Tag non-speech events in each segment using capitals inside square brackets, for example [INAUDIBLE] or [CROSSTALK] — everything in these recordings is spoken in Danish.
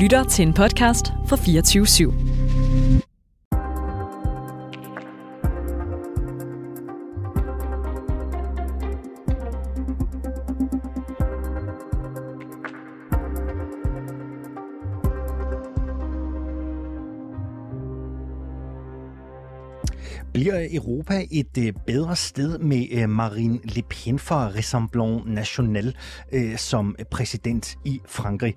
lytter til en podcast fra 24 /7. Bliver Europa et øh, bedre sted med øh, Marine Le Pen fra Rassemblement National øh, som præsident i Frankrig?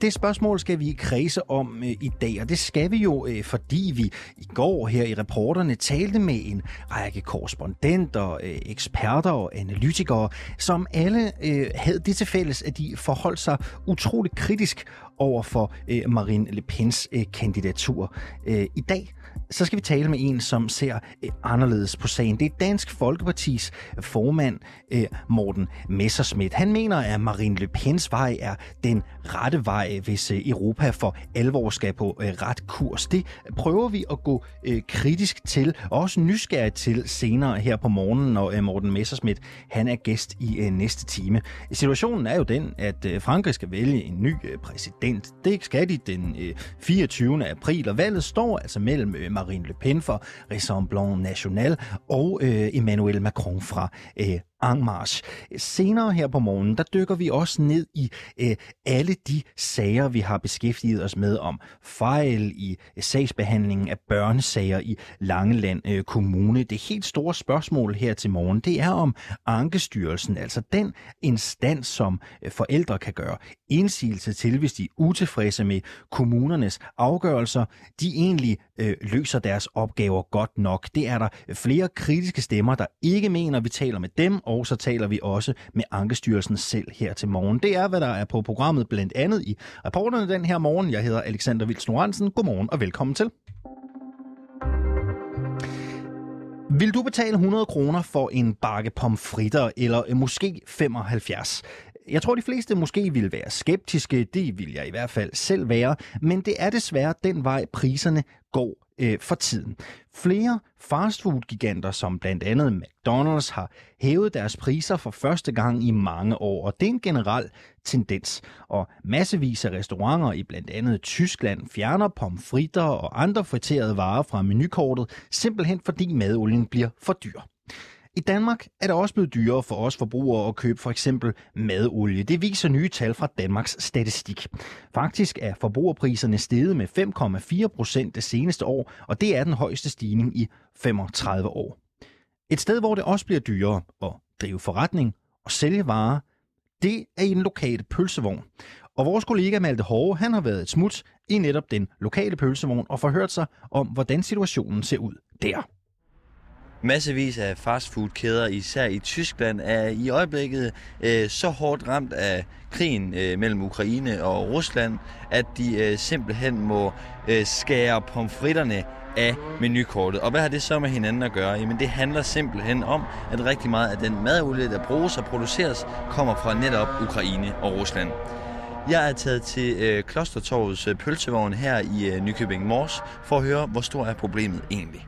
Det spørgsmål skal vi kredse om øh, i dag, og det skal vi jo, øh, fordi vi i går her i reporterne talte med en række korrespondenter, øh, eksperter og analytikere, som alle havde det til fælles, at de forholdt sig utroligt kritisk over for Marine Le Pens kandidatur. I dag så skal vi tale med en, som ser øh, anderledes på sagen. Det er Dansk Folkepartis eh, formand, øh, Morten Messerschmidt. Han mener, at Marine Le Pens vej er den rette vej, hvis øh, Europa for alvor skal på ret kurs. Det prøver vi at gå kritisk til, og også nysgerrigt til senere her på morgenen, når Morten Messerschmidt han er gæst i næste time. Situationen er jo den, at Frankrig skal vælge en ny præsident. Det skal de den 24. april, og valget står altså mellem Øh, Marine Le Pen for Rassemblement National og øh, Emmanuel Macron fra øh, en Marche. Senere her på morgenen, der dykker vi også ned i øh, alle de sager, vi har beskæftiget os med om fejl i øh, sagsbehandlingen af børnesager i Langeland øh, Kommune. Det helt store spørgsmål her til morgen, det er om Ankestyrelsen, altså den instans, som øh, forældre kan gøre indsigelse til, hvis de er utilfredse med kommunernes afgørelser, de egentlig øh, løser deres opgaver godt nok. Det er der øh, flere kritiske stemmer, der ikke mener, vi taler med dem og så taler vi også med Ankestyrelsen selv her til morgen. Det er, hvad der er på programmet blandt andet i rapporterne den her morgen. Jeg hedder Alexander Vils Norensen. Godmorgen og velkommen til. Vil du betale 100 kroner for en bakke pomfritter, eller måske 75? Jeg tror, de fleste måske vil være skeptiske. Det vil jeg i hvert fald selv være. Men det er desværre den vej, priserne går øh, for tiden. Flere fastfood-giganter, som blandt andet McDonald's, har hævet deres priser for første gang i mange år, og det er en generel tendens. Og massevis af restauranter i blandt andet Tyskland fjerner pomfritter og andre friterede varer fra menukortet, simpelthen fordi madolien bliver for dyr. I Danmark er det også blevet dyrere for os forbrugere at købe for eksempel madolie. Det viser nye tal fra Danmarks Statistik. Faktisk er forbrugerpriserne steget med 5,4 procent det seneste år, og det er den højeste stigning i 35 år. Et sted, hvor det også bliver dyrere at drive forretning og sælge varer, det er i en lokale pølsevogn. Og vores kollega Malte Hårde, han har været et smut i netop den lokale pølsevogn og forhørt sig om, hvordan situationen ser ud der. Massevis af fastfoodkæder, især i Tyskland, er i øjeblikket øh, så hårdt ramt af krigen øh, mellem Ukraine og Rusland, at de øh, simpelthen må øh, skære pomfritterne af menukortet. Og hvad har det så med hinanden at gøre? Jamen det handler simpelthen om, at rigtig meget af den madolie, der bruges og produceres, kommer fra netop Ukraine og Rusland. Jeg er taget til øh, Klostertorvets øh, pølsevogn her i øh, Nykøbing Mors for at høre, hvor stor er problemet egentlig.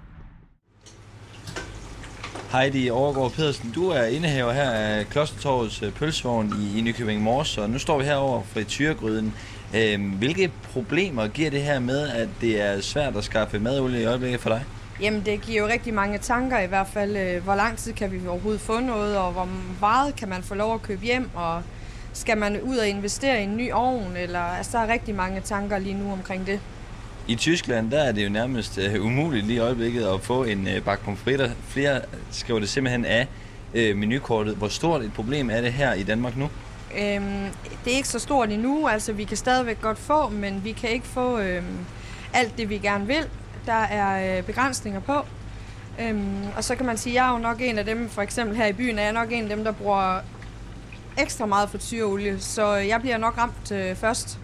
Heidi Overgaard Pedersen, du er indehaver her af Klostertorvets øh, pølsevogn i, i Nykøbing Mors, og nu står vi herover fra frityregryden. Øhm, hvilke problemer giver det her med, at det er svært at skaffe madolie i øjeblikket for dig? Jamen, det giver jo rigtig mange tanker i hvert fald. Øh, hvor lang tid kan vi overhovedet få noget, og hvor meget kan man få lov at købe hjem, og skal man ud og investere i en ny ovn, eller altså, der er rigtig mange tanker lige nu omkring det. I Tyskland, der er det jo nærmest øh, umuligt lige i øjeblikket at få en øh, bakke pomfritter. Flere skriver det simpelthen af øh, menukortet. Hvor stort et problem er det her i Danmark nu? Øhm, det er ikke så stort endnu. Altså, vi kan stadigvæk godt få, men vi kan ikke få øhm, alt det, vi gerne vil. Der er øh, begrænsninger på. Øhm, og så kan man sige, at jeg er jo nok en af dem, for eksempel her i byen, er jeg nok en af dem, der bruger ekstra meget frityreolie, så jeg bliver nok ramt øh, først.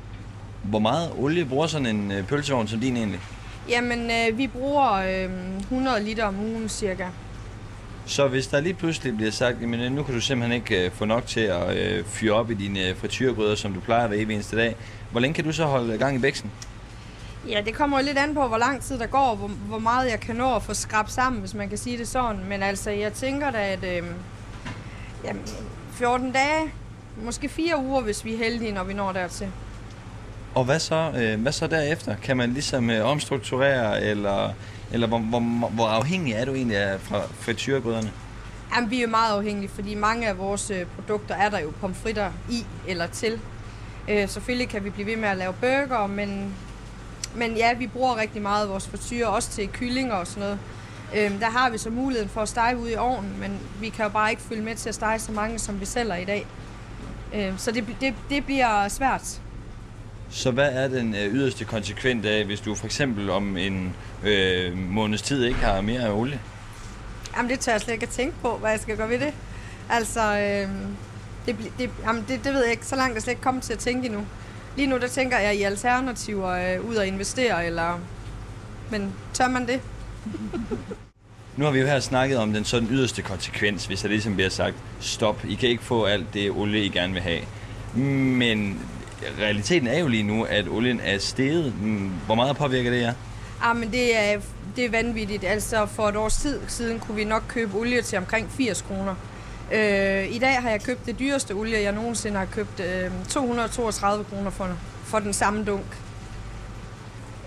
Hvor meget olie bruger sådan en øh, pølsevogn som din egentlig? Jamen, øh, vi bruger øh, 100 liter om ugen cirka. Så hvis der lige pludselig bliver sagt, at nu kan du simpelthen ikke øh, få nok til at øh, fyre op i dine øh, frityrgryder, som du plejer hver evig eneste dag, hvor længe kan du så holde gang i bæksen? Ja, det kommer jo lidt an på, hvor lang tid der går, hvor, hvor meget jeg kan nå at få skrabt sammen, hvis man kan sige det sådan. Men altså, jeg tænker da, at øh, jamen, 14 dage, måske fire uger, hvis vi er heldige, når vi når dertil. Og hvad så, øh, hvad så derefter? Kan man ligesom øh, omstrukturere, eller, eller hvor, hvor, hvor afhængig er du egentlig af fra frityregryderne? Jamen, vi er meget afhængige, fordi mange af vores øh, produkter er der jo pomfritter i eller til. Øh, selvfølgelig kan vi blive ved med at lave burger, men, men ja, vi bruger rigtig meget af vores frityre, også til kyllinger og sådan noget. Øh, der har vi så muligheden for at stege ud i ovnen, men vi kan jo bare ikke følge med til at stege så mange, som vi sælger i dag. Øh, så det, det, det bliver svært. Så hvad er den øh, yderste konsekvent af, hvis du for eksempel om en øh, måneds tid ikke har mere olie? Jamen, det tør jeg slet ikke at tænke på, hvad jeg skal gøre ved det. Altså, øh, det, det, jamen, det, det ved jeg ikke. Så langt er jeg slet ikke kommet til at tænke endnu. Lige nu, der tænker jeg i alternativer øh, ud at investere, eller... Men tør man det? [LAUGHS] Nu har vi jo her snakket om den sådan yderste konsekvens, hvis der ligesom bliver sagt, stop, I kan ikke få alt det olie, I gerne vil have. Men realiteten er jo lige nu, at olien er steget. Hvor meget påvirker det jer? Ja, men det er, det er vanvittigt. Altså for et års tid siden kunne vi nok købe olie til omkring 80 kroner. Øh, I dag har jeg købt det dyreste olie, jeg nogensinde har købt. Øh, 232 kroner for, for den samme dunk.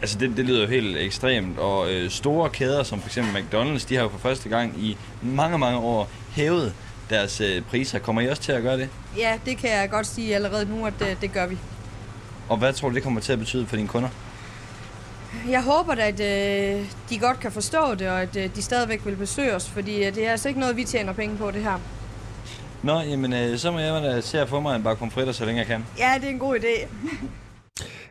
Altså det, det lyder jo helt ekstremt, og øh, store kæder som f.eks. McDonald's, de har jo for første gang i mange, mange år hævet deres øh, priser. Kommer I også til at gøre det? Ja, det kan jeg godt sige allerede nu, at det, det gør vi. Og hvad tror du, det kommer til at betyde for dine kunder? Jeg håber at øh, de godt kan forstå det, og at øh, de stadigvæk vil besøge os, fordi øh, det er altså ikke noget, vi tjener penge på, det her. Nå, jamen øh, så må jeg da se at få mig en bakke pomfritter, så længe jeg kan. Ja, det er en god idé. [LAUGHS]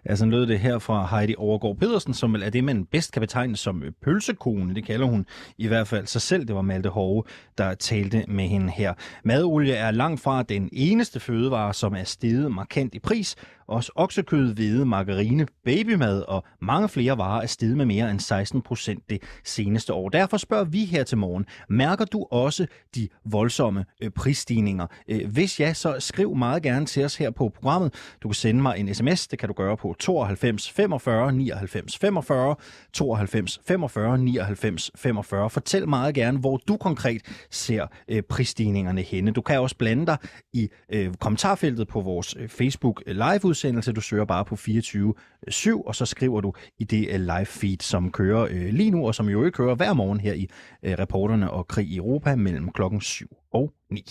Ja, sådan lød det her fra Heidi Overgaard Pedersen, som er det, man bedst kan betegne som øh, pølsekone. Det kalder hun i hvert fald sig selv. Det var Malte Hove, der talte med hende her. Madolie er langt fra den eneste fødevare, som er steget markant i pris, også oksekød, hvede, margarine, babymad og mange flere varer er steget med mere end 16 procent det seneste år. Derfor spørger vi her til morgen, mærker du også de voldsomme øh, prisstigninger? Øh, hvis ja, så skriv meget gerne til os her på programmet. Du kan sende mig en sms, det kan du gøre på 92 45 99 45, 92 45 99 45. Fortæl meget gerne, hvor du konkret ser øh, prisstigningerne henne. Du kan også blande dig i øh, kommentarfeltet på vores øh, Facebook øh, live udsendelse. Du søger bare på 24-7, og så skriver du i det øh, live feed, som kører øh, lige nu, og som jo ikke kører hver morgen her i øh, Reporterne og Krig i Europa mellem klokken 7 og 9.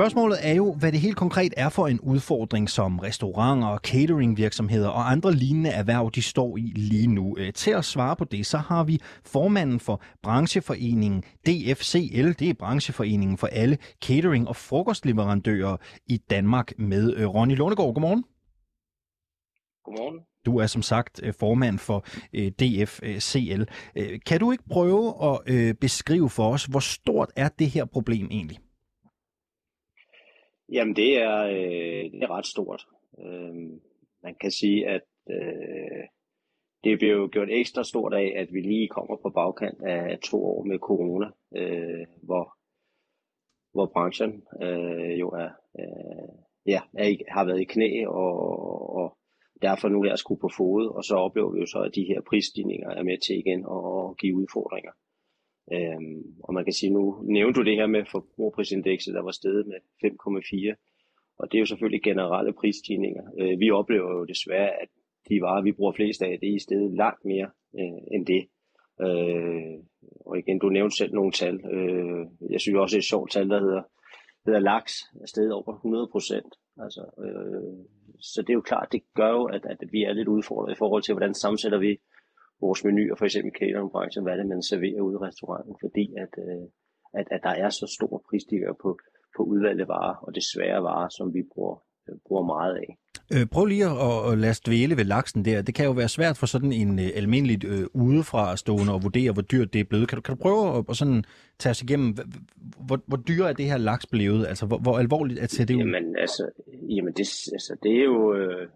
Spørgsmålet er jo, hvad det helt konkret er for en udfordring, som restauranter, cateringvirksomheder og andre lignende erhverv, de står i lige nu. Til at svare på det, så har vi formanden for brancheforeningen DFCL, det er brancheforeningen for alle catering- og frokostleverandører i Danmark med Ronny Lundegård. Godmorgen. Godmorgen. Du er som sagt formand for DFCL. Kan du ikke prøve at beskrive for os, hvor stort er det her problem egentlig? Jamen det er, øh, det er ret stort. Øh, man kan sige, at øh, det bliver jo gjort ekstra stort af, at vi lige kommer på bagkant af to år med corona, øh, hvor, hvor branchen øh, jo er, øh, ja, er, har været i knæ og, og derfor nu er skulle på fod, og så oplever vi jo så, at de her prisstigninger er med til igen at give udfordringer. Øhm, og man kan sige, nu nævnte du det her med forbrugerprisindekset, der var steget med 5,4. Og det er jo selvfølgelig generelle prisstigninger. Øh, vi oplever jo desværre, at de varer, vi bruger flest af, det er i stedet langt mere øh, end det. Øh, og igen, du nævnte selv nogle tal. Øh, jeg synes også, det er et sjovt tal, der hedder, hedder laks, er steget over 100 procent. Altså, øh, så det er jo klart, det gør jo, at, at vi er lidt udfordret i forhold til, hvordan sammensætter vi vores menuer, for eksempel cateringbranchen, hvad det, man serverer ude i restauranten, fordi at, øh, at, at der er så stor prisstiger på, på udvalgte varer, og desværre varer, som vi bruger, øh, bruger meget af. Øh, prøv lige at, at lade dvæle ved laksen der. Det kan jo være svært for sådan en uh, almindelig uh, udefra stående at vurdere, hvor dyrt det er blevet. Kan du, kan du prøve at, at sådan tage os igennem, hvor, hvor dyr er det her laks blevet? Altså, hvor, hvor alvorligt er det ud? Jamen, altså, jamen det, altså, det er jo... Øh,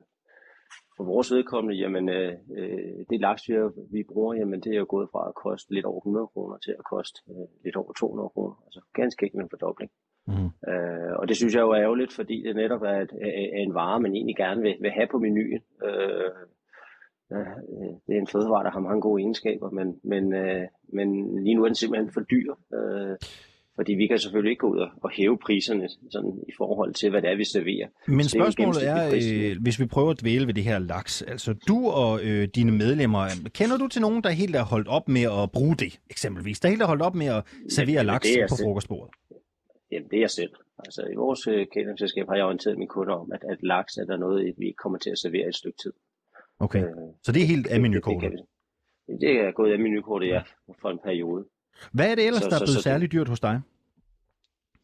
for vores vedkommende, jamen øh, øh det laks, vi bruger, jamen det er jo gået fra at koste lidt over 100 kroner til at koste øh, lidt over 200 kroner. Altså ganske ikke en fordobling. Mm. Øh, og det synes jeg jo er ærgerligt, fordi det netop er, et, er en vare, man egentlig gerne vil, vil have på menuen. Øh, øh, det er en fødevare, der har mange gode egenskaber, men, men, øh, men lige nu er den simpelthen for dyr. Øh, Fordi vi kan selvfølgelig ikke gå ud og hæve priserne sådan, i forhold til, hvad det er, vi serverer. Men Så det er spørgsmålet er, gennemsnitlig øh, hvis vi prøver at dvæle ved det her laks. Altså du og øh, dine medlemmer, kender du til nogen, der helt er holdt op med at bruge det, eksempelvis? Der helt er holdt op med at servere Jamen, laks det er på selv. frokostbordet? Jamen, det er jeg selv. Altså, i vores øh, cateringselskab har jeg orienteret mine kunder om, at, at laks er der noget, vi kommer til at servere et stykke tid. Okay, Øh, så det er helt af det, det, kan menukortet. vi. Det er gået af menukortet, ja, for en periode. Hvad er det ellers, Så- der er så- blevet så- særligt dyrt hos dig?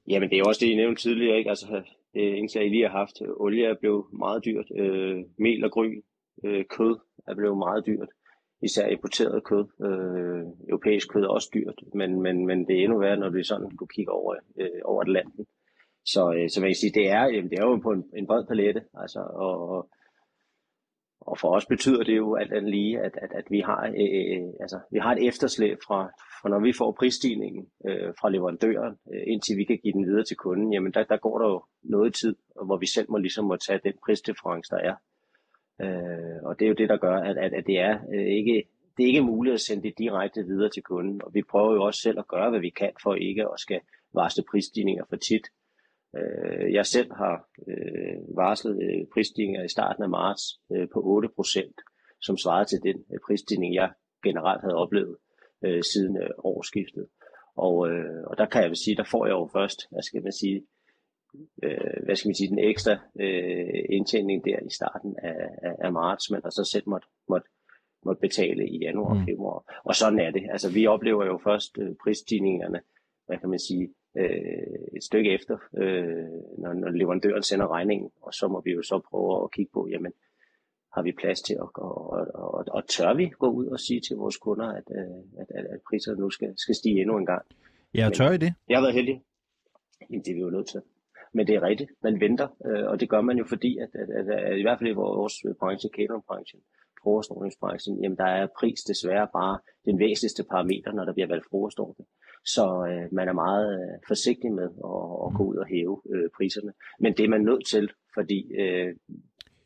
Jamen, det er også det, I nævnte tidligere, ikke? Altså, det indtil jeg lige har haft. Olie er blevet meget dyrt. Øh, mel og gryn, øh, kød er blevet meget dyrt. Især importeret kød. Øh, europæisk kød er også dyrt, men, men, men det er endnu værre, når det er sådan, du kigger over, øh, over Atlanten. Så, øh, så man kan sige, det er, jamen, det er jo på en, en bred palette. Altså, og, og og for os betyder det jo alt andet lige, at, at, at vi, har, øh, øh, altså, vi har et efterslæb fra, fra når vi får prisstigningen øh, fra leverandøren, øh, indtil vi kan give den videre til kunden, jamen der, der går der jo noget tid, hvor vi selv må ligesom må tage den prisdifference, der er. Øh, og det er jo det, der gør, at, at, at det, er, øh, ikke, det er ikke muligt at sende det direkte videre til kunden. Og vi prøver jo også selv at gøre, hvad vi kan for ikke at skal varsle prisstigninger for tit. Øh, jeg selv har øh, varslet øh, prisstigninger i starten af marts øh, på 8%, som svarede til den øh, prisstigning, jeg generelt havde oplevet øh, siden øh, årsskiftet. Og, øh, og der kan jeg vel sige, der får jeg jo først, hvad skal man sige, øh, hvad skal man sige, den ekstra øh, indtjening der i starten af, af, af marts, men der så selv måtte, måtte, måtte betale i januar og Mm. februar. Og sådan er det. Altså vi oplever jo først øh, prisstigningerne, hvad kan man sige, øh, et stykke efter, øh, når, når leverandøren sender regningen, og så må vi jo så prøve at kigge på, jamen, har vi plads til at og, og, og, og tør vi gå ud og sige til vores kunder, at, øh, at, at, at priserne nu skal, skal stige endnu en gang. Ja, tør I det? Jeg har været heldig. Jamen, det er vi jo nødt til. Men det er rigtigt. Man venter, øh, og det gør man jo fordi, at, at, at, at i hvert fald i vores branche, cateringbranchen, frokostordningsbranchen, jamen der er pris desværre bare den væsentligste parameter, når der bliver valgt frokostordning. Så øh, man er meget øh, forsigtig med at, at gå ud og hæve øh, priserne. Men det er man nødt til, fordi øh,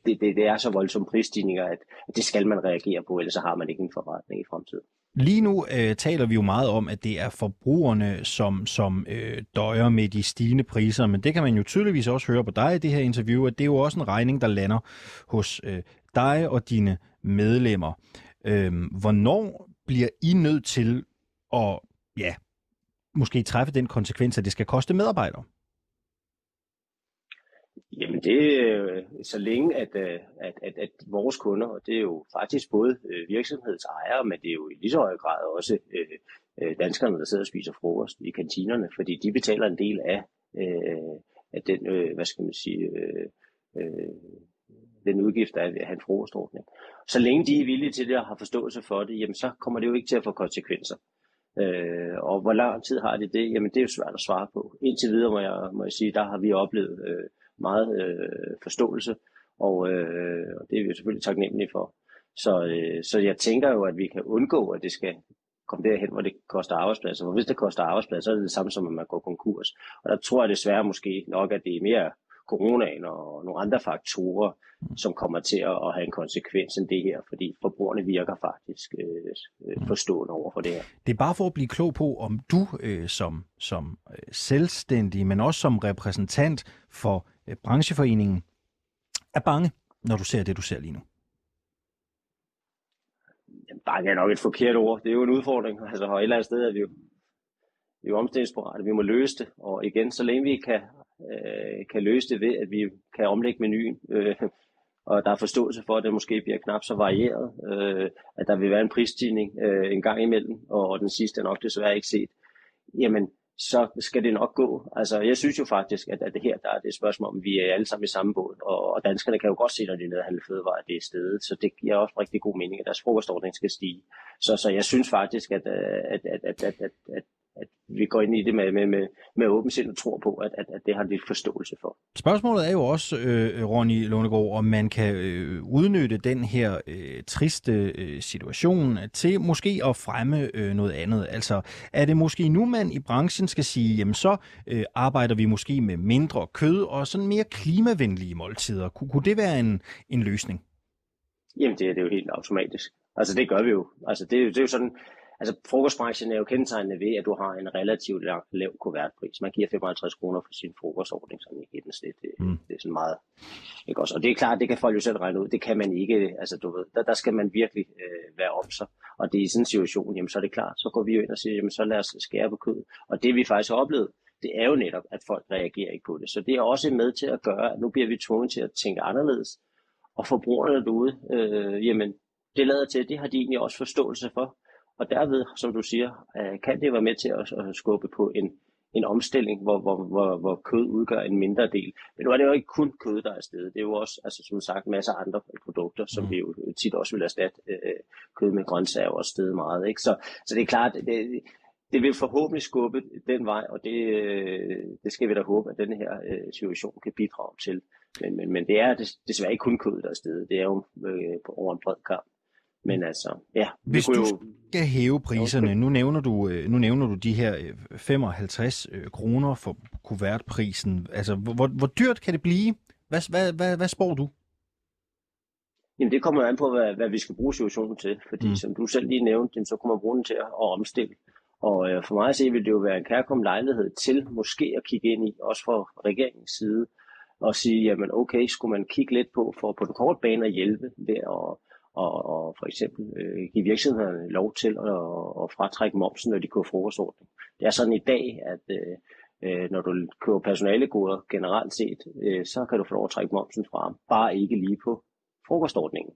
det, det, det er så voldsomme prisstigninger, at, at det skal man reagere på, ellers så har man ikke en forretning i fremtiden. Lige nu øh, taler vi jo meget om, at det er forbrugerne, som, som øh, døjer med de stigende priser, men det kan man jo tydeligvis også høre på dig i det her interview, at det er jo også en regning, der lander hos øh, dig og dine medlemmer. Øh, hvornår bliver I nødt til at ja, måske træffe den konsekvens, at det skal koste medarbejdere? Jamen det er så længe, at, øh, at, at, at vores kunder, og det er jo faktisk både øh, virksomhedsejere, men det er jo i lige så høj grad også danskerne, der sidder og spiser frokost i kantinerne, fordi de betaler en del af, af den, hvad skal man sige, den udgift, der er ved at have en frokostordning. Så længe de er villige til det og har forståelse for det, jamen så kommer det jo ikke til at få konsekvenser. Øh, og hvor lang tid har de det? Jamen det er jo svært at svare på. Indtil videre må jeg, må jeg sige, der har vi oplevet øh, meget øh, forståelse, og, øh, og det er vi jo selvfølgelig taknemmelige for. Så, øh, så jeg tænker jo, at vi kan undgå, at det skal komme derhen, hvor det koster arbejdspladser. For hvis det koster arbejdspladser, så er det det samme som, at man går konkurs. Og der tror jeg desværre måske nok, at det er mere coronaen og nogle andre faktorer, som kommer til at have en konsekvens end det her, fordi forbrugerne virker faktisk øh, øh, forstående over for det her. Det er bare for at blive klog på, om du øh, som, som øh, selvstændig, men også som repræsentant for øh, brancheforeningen, er bange, når du ser det, du ser lige nu. Bange er nok et forkert ord. Det er jo en udfordring. Altså, og et eller andet sted er vi jo, vi er jo omstillingsparate. Vi må løse det. Og igen, så længe vi kan, øh, kan løse det ved, at vi kan omlægge menuen, øh, og der er forståelse for, at det måske bliver knap så varieret, øh, at der vil være en prisstigning øh, en gang imellem, og, den sidste er nok desværre ikke set, jamen, så skal det nok gå. Altså, jeg synes jo faktisk, at, at det her der er det spørgsmål om, vi er alle sammen i samme båd, og, og danskerne kan jo godt se, når de er nede og fødevarer, at det er stedet, så det giver også rigtig god mening, at deres frokostordning skal stige. Så, så jeg synes faktisk, at, øh, at, at, at, at, at, at, at vi går ind i det med, med, med, med åben sind og tror på, at, at, at det har lidt forståelse for. Spørgsmålet er jo også, øh, Ronny Lundegård, om man kan øh, udnytte den her øh, triste øh, situation til måske at fremme øh, noget andet. Altså, er det måske nu, man i branchen skal sige, jamen så øh, arbejder vi måske med mindre kød og sådan mere klimavenlige måltider. Kun, kunne det være en, en løsning? Jamen, det er det jo helt automatisk. Altså, det gør vi jo. Altså, det er det er jo sådan, altså frokostbranchen er jo kendetegnende ved, at du har en relativt lav, lav kuvertpris. Man giver 55 kroner for sin frokostordning, sådan i gennemsnit. Det, mm. det er sådan meget, ikke også? Og det er klart, det kan folk jo selv regne ud. Det kan man ikke, altså du ved, der, der skal man virkelig øh, være om sig. Og det er i sådan en situation, jamen så er det klart, så går vi jo ind og siger, jamen så lad os skære på kød. Og det vi faktisk har oplevet, det er jo netop, at folk reagerer ikke på det. Så det er også med til at gøre, at nu bliver vi tvunget til at tænke anderledes. Og forbrugerne derude, øh, jamen det lader til, det har de egentlig også forståelse for. Og derved, som du siger, øh, kan det være med til at, skubbe på en, en omstilling, hvor, hvor, hvor, hvor kød udgør en mindre del. Men nu er det jo ikke kun kød, der er stedet. Det er jo også, altså, som sagt, masser af andre produkter, som mm. vi jo tit også vil erstatte øh, kød med grøntsager og stedet meget. Ikke? Så, så det er klart, det, det vil forhåbentlig skubbe den vej, og det, øh, det skal vi da håbe, at denne her øh, situation kan bidrage til. Men, men, men det er desværre ikke kun kød, der er stedet. Det er jo øh, over en bred kamp. Men altså, ja. Hvis du jo... skal hæve priserne, nu nævner, du, øh, nu nævner du de her 55 øh, øh, kroner for kuvertprisen. Altså, hvor, hvor dyrt kan det blive? Hvad, hvad, hvad, hvad spår du? Jamen det kommer an på, hvad, hvad vi skal bruge situationen til. Fordi mm. som du selv lige nævnte, så kommer man bruge den til at, at omstille. Og øh, for mig at se, vil det jo være en kærkom lejlighed til måske at kigge ind i, også fra regeringens side, og sige, jamen okay, skulle man kigge lidt på for på den korte bane at hjælpe ved at og, og for eksempel øh, give virksomhederne lov til at, at fratrække momsen, når de køber frokostordning. Det er sådan i dag, at øh, øh, når du køber personalegoder generelt set, øh, så kan du få lov at trække momsen fra, bare ikke lige på frokostordningen.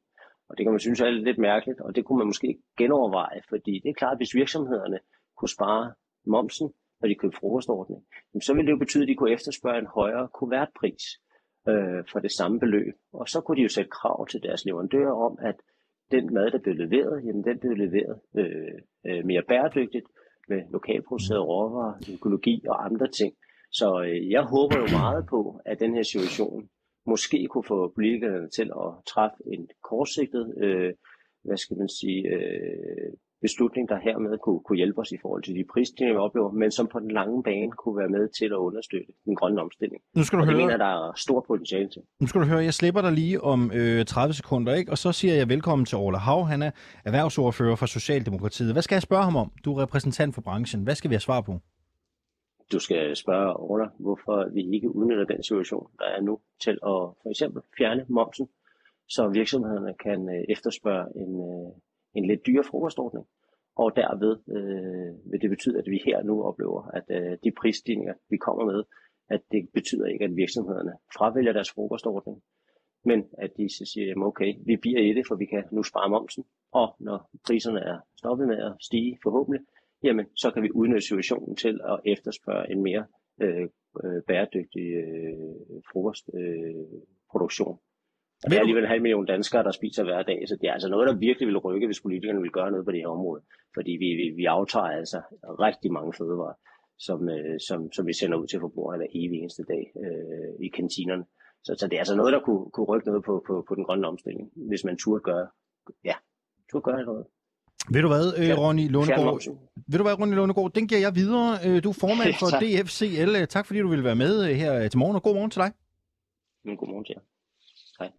Og det kan man synes er lidt mærkeligt, og det kunne man måske genoverveje, fordi det er klart, at hvis virksomhederne kunne spare momsen, når de købte frokostordning, så ville det jo betyde, at de kunne efterspørge en højere kuvertpris øh, for det samme beløb. Og så kunne de jo sætte krav til deres leverandører om, at den mad, der blev leveret, jamen den blev leveret øh, øh, mere bæredygtigt med lokalproducerede råvarer, økologi og andre ting. Så øh, jeg håber jo meget på, at den her situation måske kunne få politikerne til at træffe en kortsigtet, øh, hvad skal man sige, øh, beslutning, der hermed kunne, kunne hjælpe os i forhold til de prisstigninger, vi oplever, men som på den lange bane kunne være med til at understøtte den grønne omstilling. Nu skal du og høre... det mener der er stort potentiale til. Nu skal du høre, jeg slipper dig lige om øh, 30 sekunder, ikke? og så siger jeg velkommen til Orla Hav. Han er erhvervsordfører for Socialdemokratiet. Hvad skal jeg spørge ham om? Du er repræsentant for branchen. Hvad skal vi have svar på? Du skal spørge Orla, hvorfor vi ikke udnytter den situation, der er nu, til at for eksempel fjerne momsen, så virksomhederne kan øh, efterspørge en, øh, en lidt dyre frokostordning. Og derved øh, vil det betyde, at vi her nu oplever, at øh, de prisstigninger, vi kommer med, at det betyder ikke, at virksomhederne fravælger deres frokostordning, men at de så siger, jamen okay, vi bliver i det, for vi kan nu spare momsen, og når priserne er stoppet med at stige forhåbentlig, jamen så kan vi udnytte situationen til at efterspørge en mere øh, øh, bæredygtig øh, frokostproduktion. Øh, og det er alligevel en halv million danskere, der spiser hver dag, så det er altså noget, der virkelig vil rykke, hvis politikerne vil gøre noget på det her område. Fordi vi, vi, vi aftager altså rigtig mange fødevarer, som, øh, som, som vi sender ud til forbrugerne hver evig eneste dag øh, i kantinerne. Så, så det er altså noget, der kunne, kunne rykke noget på, på, på den grønne omstilling, hvis man turde gøre, ja, turde gøre noget. Ved du hvad, øh, Ronny Lundegård? Ved du hvad, Ronny Lundegård? Den giver jeg videre. Øh, du er formand [LAUGHS] for DFCL. Tak fordi du ville være med her til morgen, og god morgen til dig. God morgen til jer. Hej.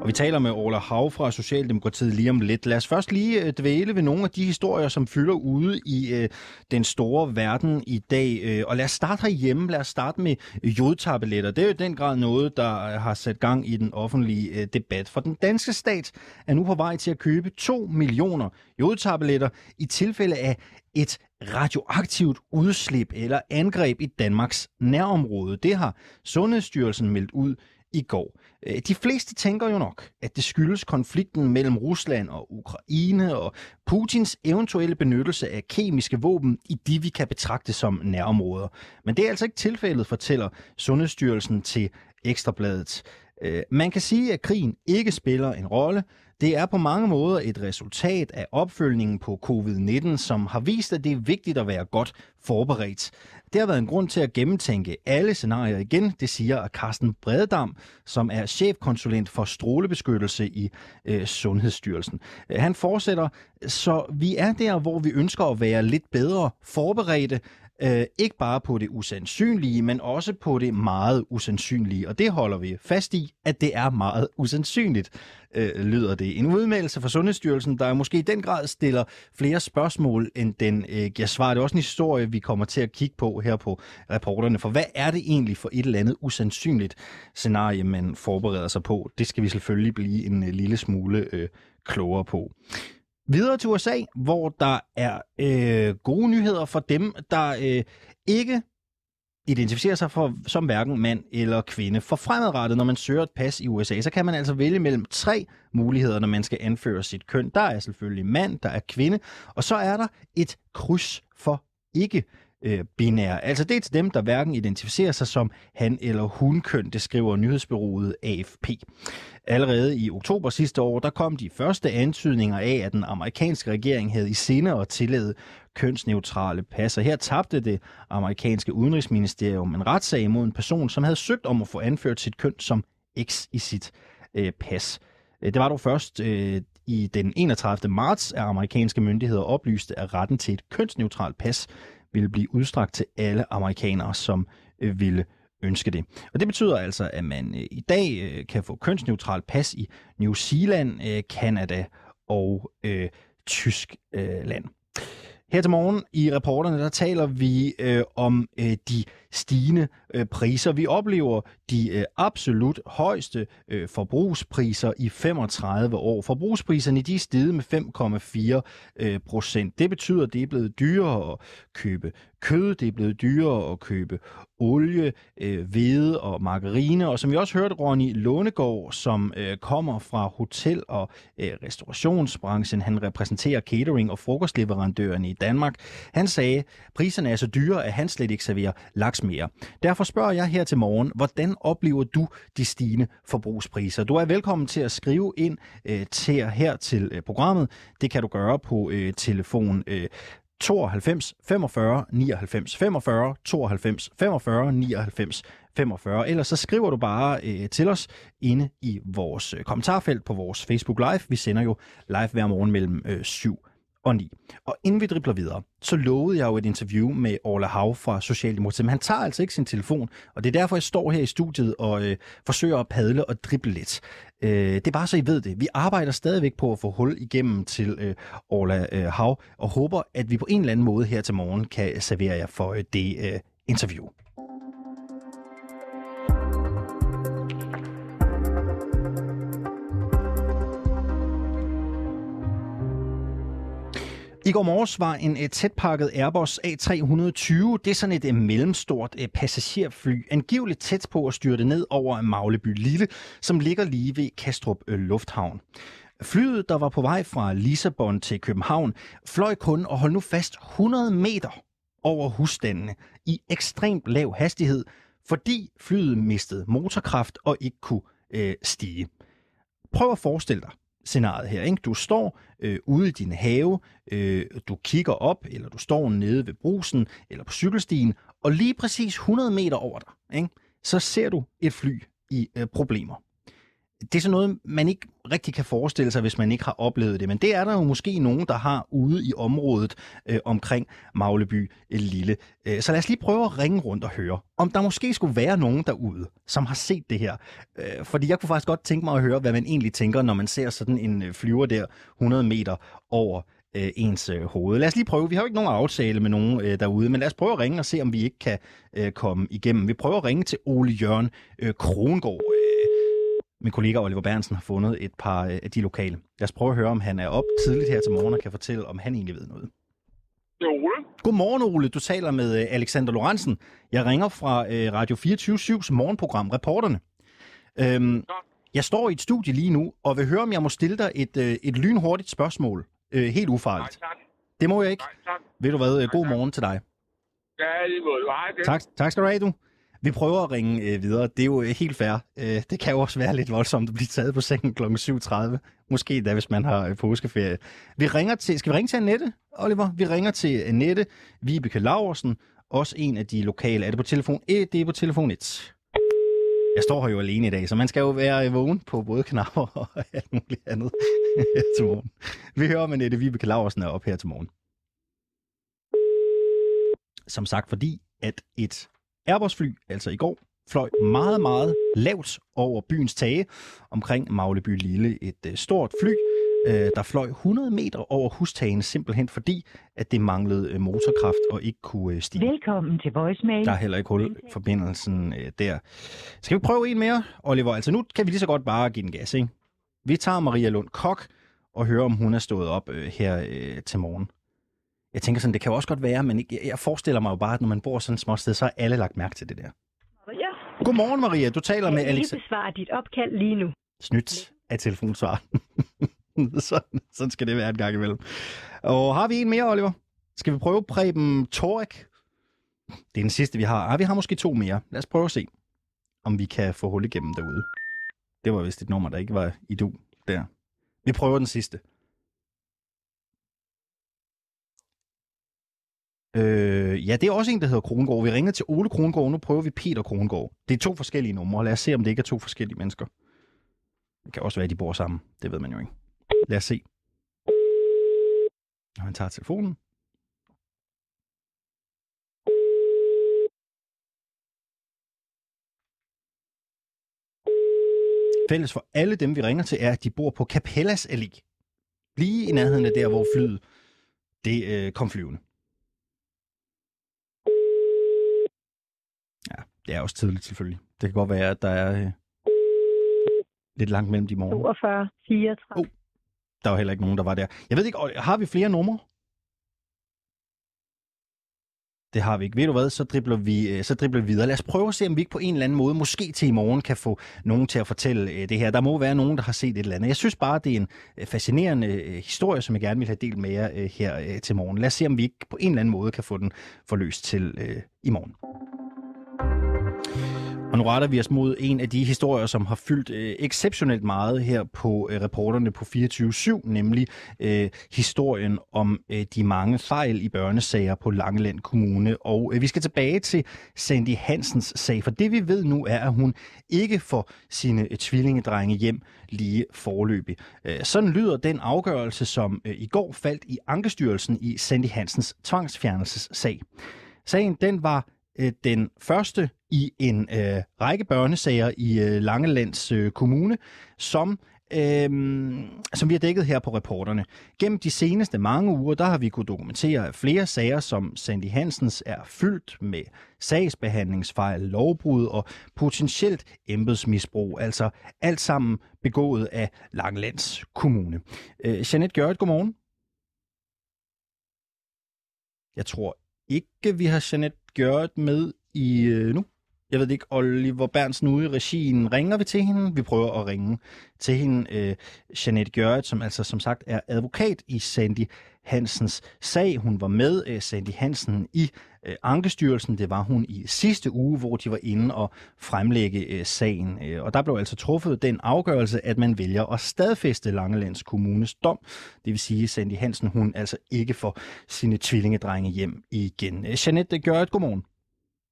Og vi taler med Ola Hav fra Socialdemokratiet lige om lidt. Lad os først lige øh, dvæle ved nogle af de historier, som fylder ude i øh, den store verden i dag. Øh, og lad os starte herhjemme. Lad os starte med øh, jodtabletter. Det er jo den grad noget, der har sat gang i den offentlige øh, debat. For den danske stat er nu på vej til at købe 2 millioner jodtabletter i tilfælde af et radioaktivt udslip eller angreb i Danmarks nærområde. Det har Sundhedsstyrelsen meldt ud i går. Øh, de fleste tænker jo nok, at det skyldes konflikten mellem Rusland og Ukraine og Putins eventuelle benyttelse af kemiske våben i de, vi kan betragte som nærområder. Men det er altså ikke tilfældet, fortæller Sundhedsstyrelsen til Ekstrabladet. Øh, man kan sige, at krigen ikke spiller en rolle. Det er på mange måder et resultat af opfølgningen på covid-19, som har vist, at det er vigtigt at være godt forberedt. Det har været en grund til at gennemtænke alle scenarier igen, det siger Carsten Brededam, som er chefkonsulent for strålebeskyttelse i øh, Sundhedsstyrelsen. Han fortsætter, så vi er der, hvor vi ønsker at være lidt bedre forberedte, Øh, ikke bare på det usandsynlige, men også på det meget usandsynlige. Og det holder vi fast i, at det er meget usandsynligt, øh, lyder det. En udmeldelse fra Sundhedsstyrelsen, der måske i den grad stiller flere spørgsmål, end den øh, giver svar. Det er også en historie, vi kommer til at kigge på her på reporterne. For hvad er det egentlig for et eller andet usandsynligt scenarie, man forbereder sig på? Det skal vi selvfølgelig blive en øh, lille smule øh, klogere på. Videre til USA, hvor der er øh, gode nyheder for dem, der øh, ikke identificerer sig for, som hverken mand eller kvinde. For fremadrettet, når man søger et pas i USA, så kan man altså vælge mellem tre muligheder, når man skal anføre sit køn. Der er selvfølgelig mand, der er kvinde, og så er der et kryds for ikke øh, binære. Altså det er til dem, der hverken identificerer sig som han eller hun køn, det skriver nyhedsbyrået AFP. Allerede i oktober sidste år, der kom de første antydninger af, at den amerikanske regering havde i sinde at tillade kønsneutrale pas. Og her tabte det amerikanske udenrigsministerium en retssag mod en person, som havde søgt om at få anført sit køn som X i sit øh, pas. Øh, det var dog først øh, i den 31. marts, at amerikanske myndigheder oplyste, at retten til et kønsneutralt pas ville blive udstrakt til alle amerikanere, som øh, ville ønske det. Og det betyder altså, at man øh, i dag øh, kan få kønsneutral pas i New Zealand, øh, Canada og øh, Tyskland. Øh, Her til morgen i reporterne, der taler vi øh, om øh, de stigende øh, priser. Vi oplever de øh, absolut højeste øh, forbrugspriser i 35 år. Forbrugspriserne de er steget med 5,4 øh, procent. Det betyder, at det er blevet dyrere at købe kød, det er blevet dyrere at købe olie, øh, hvede og margarine. Og som vi også hørte Ronny Lånegård, som øh, kommer fra hotel- og øh, restaurationsbranchen, han repræsenterer catering- og frokostleverandørerne i Danmark. Han sagde, priserne er så dyre, at han slet ikke serverer laks mere. Derfor spørger jeg her til morgen, hvordan oplever du de stigende forbrugspriser? Du er velkommen til at skrive ind øh, til her til øh, programmet. Det kan du gøre på øh, telefon øh, 92 45 99 45 92 45 99 45. Ellers så skriver du bare øh, til os inde i vores øh, kommentarfelt på vores Facebook Live. Vi sender jo live hver morgen mellem øh, 7 og 9. Og inden vi dribler videre, så lovede jeg jo et interview med Orla Hav fra Socialdemokratiet, men han tager altså ikke sin telefon, og det er derfor, jeg står her i studiet og øh, forsøger at padle og drible lidt. Øh, det er bare så I ved det. Vi arbejder stadigvæk på at få hul igennem til øh, Orla øh, Hav, og håber, at vi på en eller anden måde her til morgen kan servere jer for øh, det øh, interview. I går morges var en øh, tætpakket Airbus A320, det er sådan et, øh, mellemstort øh, passagerfly, angiveligt tæt på at styrte ned over Magleby Lille, som ligger lige ved Kastrup Lufthavn. Flyet, der var på vej fra Lissabon til København, fløj kun og hold nu fast 100 meter over husstandene i ekstremt lav hastighed, fordi flyet mistede motorkraft og ikke kunne øh, stige. Prøv at forestille dig, scenariet her. Ikke? Du står øh, ude i din have, øh, du kigger op, eller du står nede ved brusen, eller på cykelstien, og lige præcis 100 meter over dig, ikke? så ser du et fly i øh, problemer det er sådan noget, man ikke rigtig kan forestille sig, hvis man ikke har oplevet det. Men det er der jo måske nogen, der har ude i området øh, omkring Magleby Lille. Øh, så lad os lige prøve at ringe rundt og høre, om der måske skulle være nogen derude, som har set det her. Øh, fordi jeg kunne faktisk godt tænke mig at høre, hvad man egentlig tænker, når man ser sådan en øh, flyver der 100 meter over øh, ens øh, hoved. Lad os lige prøve. Vi har jo ikke nogen aftale med nogen øh, derude, men lad os prøve at ringe og se, om vi ikke kan øh, komme igennem. Vi prøver at ringe til Ole Jørgen øh, Krongård. Min kollega Oliver Bernsen har fundet et par øh, af de lokale. Lad os prøve at høre, om han er op tidligt her til morgen og kan fortælle, om han egentlig ved noget. Det er Ole. Godmorgen, Ole. Du taler med øh, Alexander Lorentzen. Jeg ringer fra øh, Radio 24-7's morgenprogram, Reporterne. Øhm, jeg står i et studie lige nu, og vil høre, om jeg må stille dig et, et lynhurtigt spørgsmål. Helt ufarligt. Nej, tak. Det må jeg ikke. Nej, tak. Ved du hvad? Nej, God tak. morgen til dig. Ja, lige måde. Hej. Tak, tak skal du have, du. Vi prøver at ringe øh, videre. Det er jo øh, helt fair. Øh, det kan jo også være lidt voldsomt at blive taget på sengen kl. 7.30. Måske da, hvis man har øh, påskeferie. Vi ringer til, skal vi ringe til Annette, Oliver? Vi ringer til Annette Vibeke Laversen, også en af de lokale. Er det på telefon 1? Det er på telefon 1. Jeg står her jo alene i dag, så man skal jo være øh, vågen på både knapper og [LAUGHS] alt muligt andet [LAUGHS] til morgen. Vi hører om Annette Vibeke Laversen er op her til morgen. som sagt fordi, at et Airbus-fly, altså i går, fløj meget, meget lavt over byens tage omkring Magleby Lille. Et øh, stort fly, øh, der fløj 100 meter over hustagen, simpelthen fordi, at det manglede øh, motorkraft og ikke kunne stige. Velkommen til voicemail. Der er heller ikke hul forbindelsen der. Skal vi prøve en mere, Oliver? Altså nu kan vi lige så godt bare give den gas, ikke? Vi tager Maria Lund Kok og hører, om hun er stået op her til morgen. Jeg tænker sådan, det kan jo også godt være, men jeg forestiller mig jo bare, at når man bor sådan et småt sted, så har alle lagt mærke til det der. Ja, Godmorgen, Maria. Du taler med jeg vil Alex. lige besvare dit opkald lige nu. Snydt af telefonsvar. [LAUGHS] sådan, sådan skal det være en gang imellem. Og har vi en mere, Oliver? Skal vi prøve Preben Torek? Det er den sidste, vi har. Ah, vi har måske to mere. Lad os prøve at se, om vi kan få hul igennem derude. Det var vist et nummer, der ikke var i du der. Vi prøver den sidste. Øh, ja, det er også en, der hedder Kronegård. Vi ringer til Ole Krongård, nu prøver vi Peter Kronegård. Det er to forskellige numre. Lad os se, om det ikke er to forskellige mennesker. Det kan også være, at de bor sammen. Det ved man jo ikke. Lad os se. Og han tager telefonen. Fælles for alle dem, vi ringer til, er, at de bor på Capellas Allé. Lige i nærheden af der, hvor flyet det, øh, kom flyvende. Ja, det er også tidligt selvfølgelig. Det kan godt være, at der er øh, lidt langt mellem de morgen. 42, 34. Oh. Der var heller ikke nogen, der var der. Jeg ved ikke, har vi flere numre? Det har vi ikke. Ved du hvad, så dribler vi, øh, så dribler vi videre. Lad os prøve at se, om vi ikke på en eller anden måde, måske til i morgen, kan få nogen til at fortælle øh, det her. Der må være nogen, der har set et eller andet. Jeg synes bare, det er en fascinerende historie, som jeg gerne vil have delt med jer her til morgen. Lad os se, om vi ikke på en eller anden måde kan få den forløst til i morgen. Og nu retter vi os mod en af de historier, som har fyldt øh, exceptionelt meget her på øh, reporterne på 24-7, nemlig øh, historien om øh, de mange fejl i børnesager på Langeland Kommune. Og øh, vi skal tilbage til Sandy Hansens sag, for det vi ved nu er, at hun ikke får sine øh, tvillingedrenge hjem lige forløbig. Øh, sådan lyder den afgørelse, som øh, i går faldt i Ankestyrelsen i Sandy Hansens tvangsfjernelsessag. Sagen den var øh, den første i en øh, række børnesager i øh, Langelands øh, Kommune, som Øhm, som vi har dækket her på reporterne. Gennem de seneste mange uger, der har vi kunne dokumentere, flere sager som Sandy Hansens er fyldt med sagsbehandlingsfejl, lovbrud og potentielt embedsmisbrug, altså alt sammen begået af Langelands Kommune. Øh, Jeanette Gjørt, godmorgen. Jeg tror ikke, vi har Jeanette Gjørt med i øh, nu. Jeg ved ikke, Oliver Berns nu i regien, ringer vi til hende? Vi prøver at ringe til hende. Øh, Jeanette Gjørt, som altså som sagt er advokat i Sandy Hansens sag. Hun var med øh, Sandy Hansen i øh, Ankestyrelsen. Det var hun i sidste uge, hvor de var inde og fremlægge øh, sagen. Øh, og der blev altså truffet den afgørelse, at man vælger at stadfæste Langelands Kommunes dom. Det vil sige, at Sandy Hansen hun altså ikke får sine tvillingedrenge hjem igen. Øh, Jeanette Gjørt, godmorgen.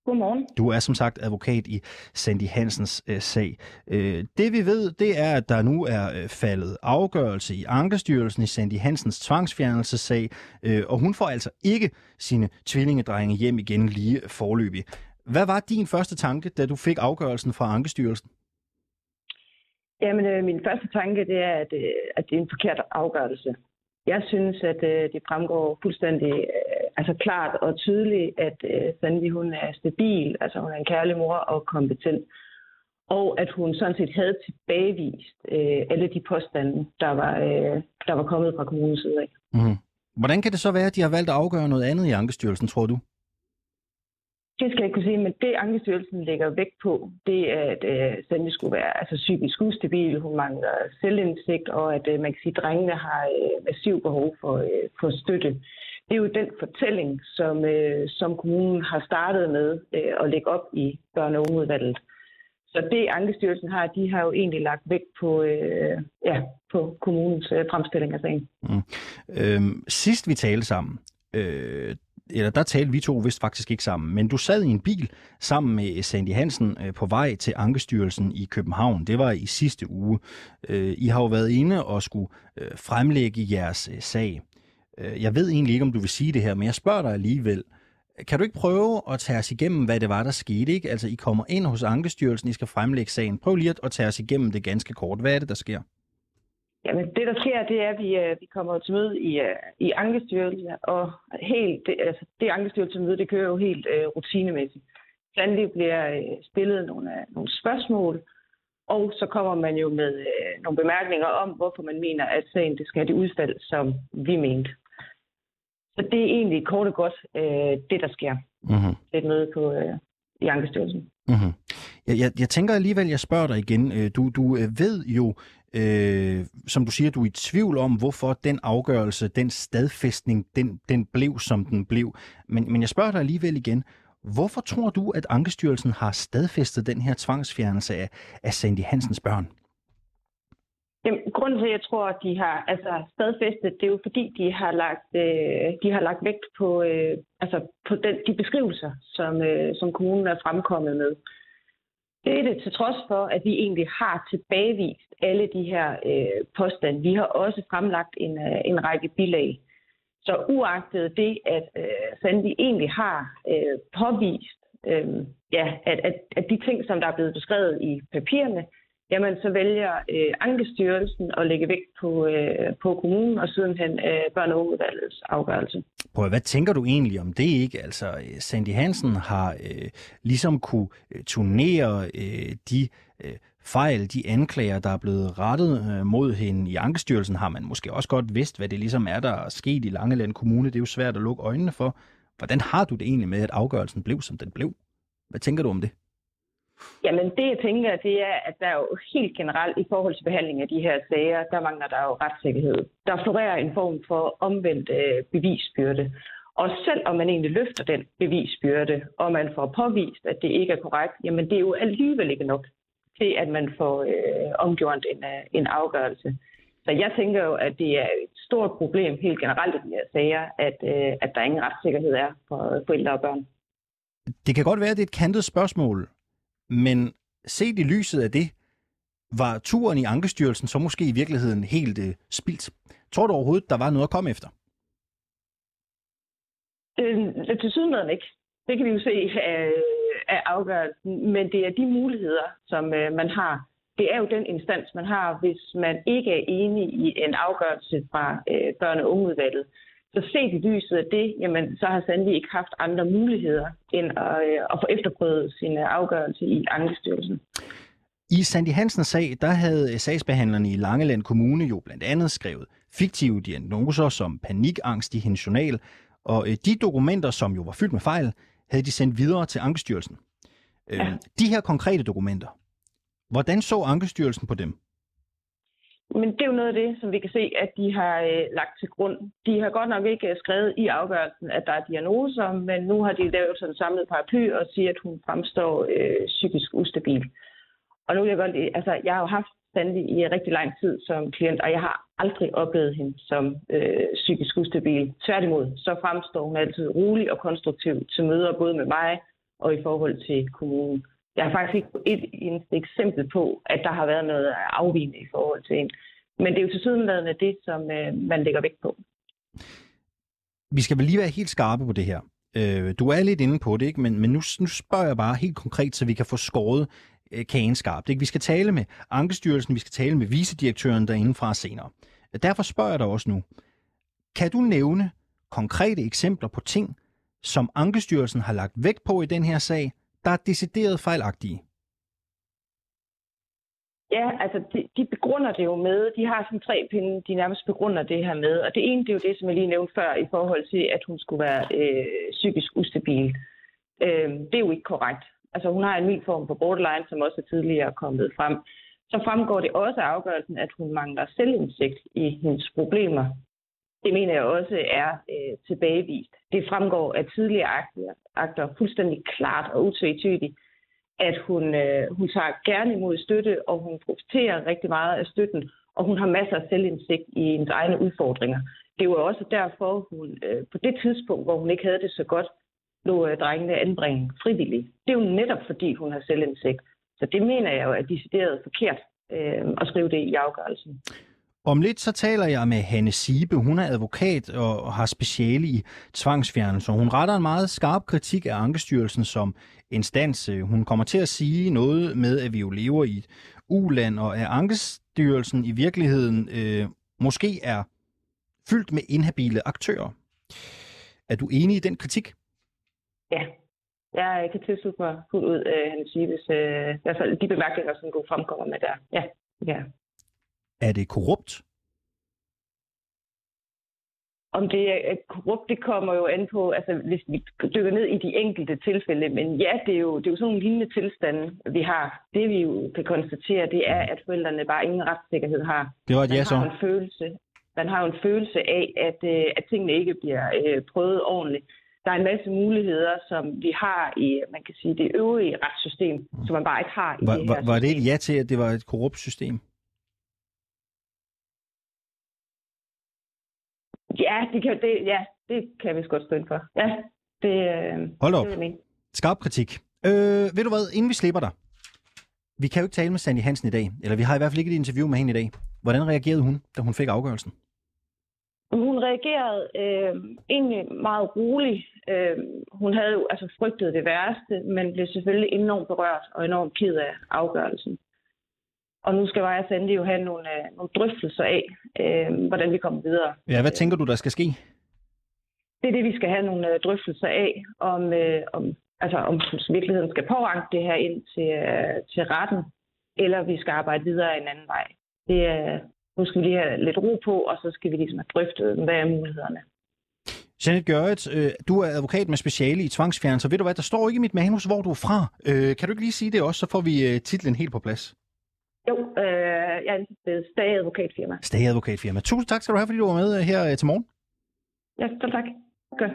Godmorgen. Du er som sagt advokat i Sandy Hansens øh, sag. Øh, det vi ved, det er, at der nu er øh, faldet afgørelse i Ankestyrelsen i Sandy Hansens tvangsfjernelsessag, øh, og hun får altså ikke sine tvillingedrenge hjem igen lige forløbig. Hvad var din første tanke, da du fik afgørelsen fra Ankestyrelsen? Jamen, øh, min første tanke, det er, at, øh, at det er en forkert afgørelse. Jeg synes, at øh, det fremgår fuldstændig øh, altså klart og tydeligt, at øh, Sandy hun er stabil, altså hun er en kærlig mor og kompetent. Og at hun sådan set havde tilbagevist øh, alle de påstande, der var, øh, der var kommet fra kommunens side af. Mm. Hvordan kan det så være, at de har valgt at afgøre noget andet i Ankestyrelsen, tror du? Det skal jeg kunne sige, men det Ankestyrelsen lægger vægt på, det er, at øh, Sandy skulle være altså, psykisk ustabil, hun mangler selvindsigt, og at øh, man kan sige, at drengene har øh, massiv behov for, øh, for støtte. Det er jo den fortælling, som, øh, som kommunen har startet med øh, at lægge op i børne- og ungeudvalget. Så det Ankestyrelsen har, de har jo egentlig lagt vægt på, øh, ja, på kommunens øh, fremstilling af sagen. Mm. Øhm, sidst vi talte sammen, øh, eller der talte vi to vist faktisk ikke sammen, men du sad i en bil sammen med Sandy Hansen øh, på vej til Ankestyrelsen i København. Det var i sidste uge. Øh, I har jo været inde og skulle øh, fremlægge jeres øh, sag. Øh, jeg ved egentlig ikke, om du vil sige det her, men jeg spørger dig alligevel. Kan du ikke prøve at tage os igennem, hvad det var, der skete? Ikke? Altså, I kommer ind hos Ankestyrelsen, I skal fremlægge sagen. Prøv lige at, tage os igennem det ganske kort. Hvad er det, der sker? Jamen, det der sker, det er, at vi, øh, vi kommer til møde i, øh, i Ankestyrelsen, og helt, det, altså, det Ankestyrelsen-møde, det kører jo helt øh, rutinemæssigt. Sandelig bliver øh, stillet nogle, nogle spørgsmål, og så kommer man jo med øh, nogle bemærkninger om, hvorfor man mener, at sagen det skal have det udfald, som vi mente. Så det er egentlig kort og godt øh, det, der sker. Mm-hmm. Det er et møde på, øh, i Ankestyrelsen. Mm-hmm. Jeg, jeg, jeg tænker alligevel, jeg spørger dig igen. Øh, Du, du øh, ved jo, øh, som du siger, du er i tvivl om, hvorfor den afgørelse, den stadfæstning, den, den blev, som den blev. Men, men jeg spørger dig alligevel igen. Hvorfor tror du, at Ankestyrelsen har stadfæstet den her tvangsfjernelse af, af Sandy Hansens børn? Jamen, grunden til, at jeg tror, at de har altså, stadfæstet, det er jo fordi, de har lagt, øh, de har lagt vægt på, øh, altså, på den, de beskrivelser, som, øh, som kommunen er fremkommet med. Det er det til trods for, at vi egentlig har tilbagevist alle de her øh, påstande. Vi har også fremlagt en, øh, en række bilag. Så uagtet det, at øh, Sandi egentlig har øh, påvist, øh, ja, at, at, at de ting, som der er blevet beskrevet i papirerne, jamen så vælger øh, Ankestyrelsen at lægge vægt på, øh, på kommunen og sidenhen øh, børne- og ungeudvalgets afgørelse. Prøv, hvad tænker du egentlig om det, ikke? Altså, øh, Sandy Hansen har øh, ligesom kunne øh, turnere øh, de øh, fejl, de anklager, der er blevet rettet øh, mod hende i Ankestyrelsen, har man måske også godt vidst, hvad det ligesom er, der er sket i Langeland Kommune. Det er jo svært at lukke øjnene for. Hvordan har du det egentlig med, at afgørelsen blev, som den blev? Hvad tænker du om det? Jamen det, jeg tænker, det er, at der er jo helt generelt i forhold til behandling af de her sager, der mangler der jo retssikkerhed. Der florerer en form for omvendt øh, bevisbyrde. Og selvom man egentlig løfter den bevisbyrde, og man får påvist, at det ikke er korrekt, jamen det er jo alligevel ikke nok til, at man får øh, omgjort en, øh, en afgørelse. Så jeg tænker jo, at det er et stort problem helt generelt i de her sager, at, øh, at der ingen retssikkerhed er for forældre og børn. Det kan godt være, at det er et kantet spørgsmål, men set i lyset af det, var turen i Ankestyrelsen så måske i virkeligheden helt øh, spildt? Tror du overhovedet, der var noget at komme efter? Øh, til sydenheden ikke. Det kan vi jo se af, øh, af afgørelsen, men det er de muligheder, som øh, man har. Det er jo den instans, man har, hvis man ikke er enig i en afgørelse fra øh, børne- og ungeudvalget. Så set i lyset af det, jamen, så har Sandi ikke haft andre muligheder end at, øh, at få efterprøvet sin øh, afgørelse i Ankestyrelsen. I Sandy Hansens sag, der havde sagsbehandlerne i Langeland Kommune jo blandt andet skrevet fiktive diagnoser som panikangst i hendes journal, og øh, de dokumenter, som jo var fyldt med fejl, havde de sendt videre til Ankestyrelsen. Ja. De her konkrete dokumenter, hvordan så Ankestyrelsen på dem? Men det er jo noget af det, som vi kan se, at de har øh, lagt til grund. De har godt nok ikke øh, skrevet i afgørelsen, at der er diagnoser, men nu har de lavet sådan en samlet paraply og siger, at hun fremstår øh, psykisk ustabil. Og nu vil jeg godt lide- altså jeg har jo haft Sandy i rigtig lang tid som klient, og jeg har aldrig oplevet hende som øh, psykisk ustabil. Tværtimod, så fremstår hun altid rolig og konstruktiv til møder, både med mig og i forhold til kommunen. Jeg har faktisk ikke et eneste eksempel på, at der har været noget afvigende i forhold til en. Men det er jo til sydenladende det, som øh, man lægger vægt på. Vi skal vel lige være helt skarpe på det her. Øh, du er lidt inde på det, ikke? Men, men nu, nu spørger jeg bare helt konkret, så vi kan få skåret øh, kagen skarpt. Ikke? Vi skal tale med Ankestyrelsen, vi skal tale med vicedirektøren derindefra senere. Derfor spørger jeg dig også nu. Kan du nævne konkrete eksempler på ting, som Ankestyrelsen har lagt vægt på i den her sag, der er decideret fejlagtige? Ja, altså de, de begrunder det jo med, de har sådan tre pinde, de nærmest begrunder det her med. Og det ene, det er jo det, som jeg lige nævnte før, i forhold til, at hun skulle være øh, psykisk ustabil. Øh, det er jo ikke korrekt. Altså hun har en mild form for borderline, som også er tidligere kommet frem. Så fremgår det også af afgørelsen, at hun mangler selvindsigt i hendes problemer. Det mener jeg også er øh, tilbagevist. Det fremgår af tidligere akter, akter fuldstændig klart og utvetydigt, at hun, øh, hun tager gerne imod støtte, og hun profiterer rigtig meget af støtten, og hun har masser af selvindsigt i hendes egne udfordringer. Det var også derfor, hun øh, på det tidspunkt, hvor hun ikke havde det så godt, lå øh, drengene anbringe frivilligt. Det er jo netop fordi, hun har selvindsigt. Så det mener jeg jo er decideret forkert øh, at skrive det i afgørelsen. Om lidt så taler jeg med Hanne Sibe. Hun er advokat og har speciale i tvangsfjernelse. Hun retter en meget skarp kritik af Ankestyrelsen som instans. Hun kommer til at sige noget med, at vi jo lever i et uland, og at Ankestyrelsen i virkeligheden øh, måske er fyldt med inhabile aktører. Er du enig i den kritik? Ja, jeg kan tilslutte mig fuldt ud øh, han siger, hvis øh, i hvert fald de bemærkninger, som du fremkommer med der. Ja, ja. Er det korrupt? Om det er korrupt, det kommer jo an på, altså hvis vi dykker ned i de enkelte tilfælde. Men ja, det er jo, det er jo sådan nogle lignende tilstande, vi har. Det vi jo kan konstatere, det er, at forældrene bare ingen retssikkerhed har. Det var et ja Man så. har jo en følelse, man har jo en følelse af, at, øh, at tingene ikke bliver øh, prøvet ordentligt. Der er en masse muligheder, som vi har i, man kan sige, det øvrige retssystem, som man bare ikke har i Var, det her var, var det et ja til, at det var et korrupt system? Ja, det kan, det, ja, det kan vi godt stå ind for. Ja, det, øh, Hold op. det. Skarp kritik. Øh, ved du hvad, inden vi slipper dig. Vi kan jo ikke tale med Sandy Hansen i dag, eller vi har i hvert fald ikke et interview med hende i dag. Hvordan reagerede hun, da hun fik afgørelsen? Hun reagerede øh, egentlig meget roligt. Øh, hun havde jo altså frygtet det værste, men blev selvfølgelig enormt berørt og enormt ked af afgørelsen. Og nu skal mig og Sandy jo have nogle, øh, nogle drøftelser af, øh, hvordan vi kommer videre. Ja, hvad tænker du, der skal ske? Det er det, vi skal have nogle øh, drøftelser af, om, øh, om, altså, om virkeligheden skal påranke det her ind til, øh, til retten, eller vi skal arbejde videre en anden vej. Det, øh, nu skal vi lige have lidt ro på, og så skal vi ligesom have drøftet, hvad er mulighederne. Janet Gørret, øh, du er advokat med speciale i tvangsfjernelse. Ved du hvad, der står ikke i mit manus, hvor du er fra. Øh, kan du ikke lige sige det også, så får vi øh, titlen helt på plads. Jo, øh, jeg er et stadig advokatfirma. Stage advokatfirma. Tusind tak skal du have, fordi du var med øh, her øh, til morgen. Ja, så tak. Godt.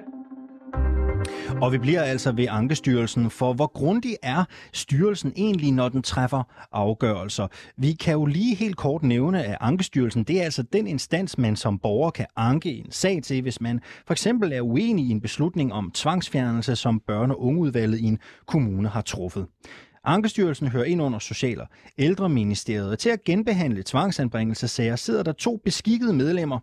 Og vi bliver altså ved Ankestyrelsen, for hvor grundig er styrelsen egentlig, når den træffer afgørelser? Vi kan jo lige helt kort nævne, at Ankestyrelsen det er altså den instans, man som borger kan anke en sag til, hvis man for eksempel er uenig i en beslutning om tvangsfjernelse, som børne- og ungeudvalget i en kommune har truffet. Ankestyrelsen hører ind under Social- og Ældreministeriet, og til at genbehandle tvangsanbringelsesager sidder der to beskikkede medlemmer,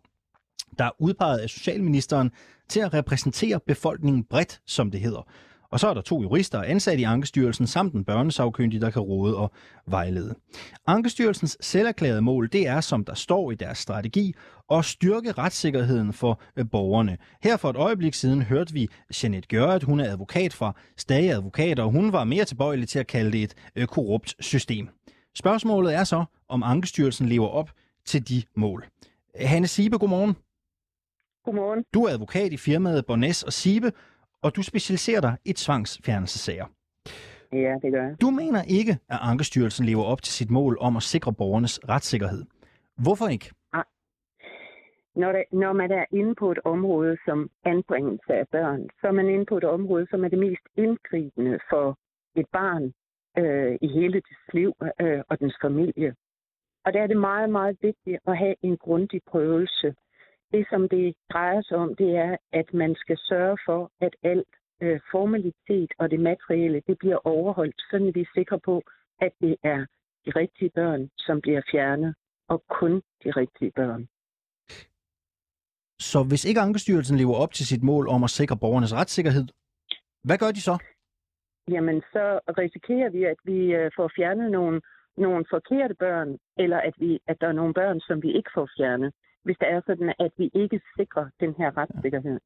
der er udpeget af Socialministeren til at repræsentere befolkningen bredt, som det hedder. Og så er der to jurister ansat i Ankestyrelsen samt en børnesagkyndig, der kan råde og vejlede. Ankestyrelsens selverklærede mål, det er, som der står i deres strategi, at styrke retssikkerheden for øh, borgerne. Her for et øjeblik siden hørte vi Jeanette Gjørret, hun er advokat fra Stage Advokater, og hun var mere tilbøjelig til at kalde det et øh, korrupt system. Spørgsmålet er så, om Ankestyrelsen lever op til de mål. Hanne Sibe, godmorgen. Godmorgen. Du er advokat i firmaet Bornes og Sibe, og du specialiserer dig i tvangsfjernelsesager. Ja, det gør jeg. Du mener ikke, at Ankestyrelsen lever op til sit mål om at sikre borgernes retssikkerhed. Hvorfor ikke? Når, der, når man er inde på et område som anbringelse af børn, så er man inde på et område, som er det mest indgribende for et barn øh, i hele dets liv øh, og dens familie. Og der er det meget, meget vigtigt at have en grundig prøvelse. Det, som det drejer sig om, det er, at man skal sørge for, at alt øh, formalitet og det materielle, det bliver overholdt, så vi er sikre på, at det er de rigtige børn, som bliver fjernet, og kun de rigtige børn. Så hvis ikke Ankestyrelsen lever op til sit mål om at sikre borgernes retssikkerhed, hvad gør de så? Jamen, så risikerer vi, at vi øh, får fjernet nogle, nogle forkerte børn, eller at, vi, at der er nogle børn, som vi ikke får fjernet, hvis det er sådan, at vi ikke sikrer den her retssikkerhed.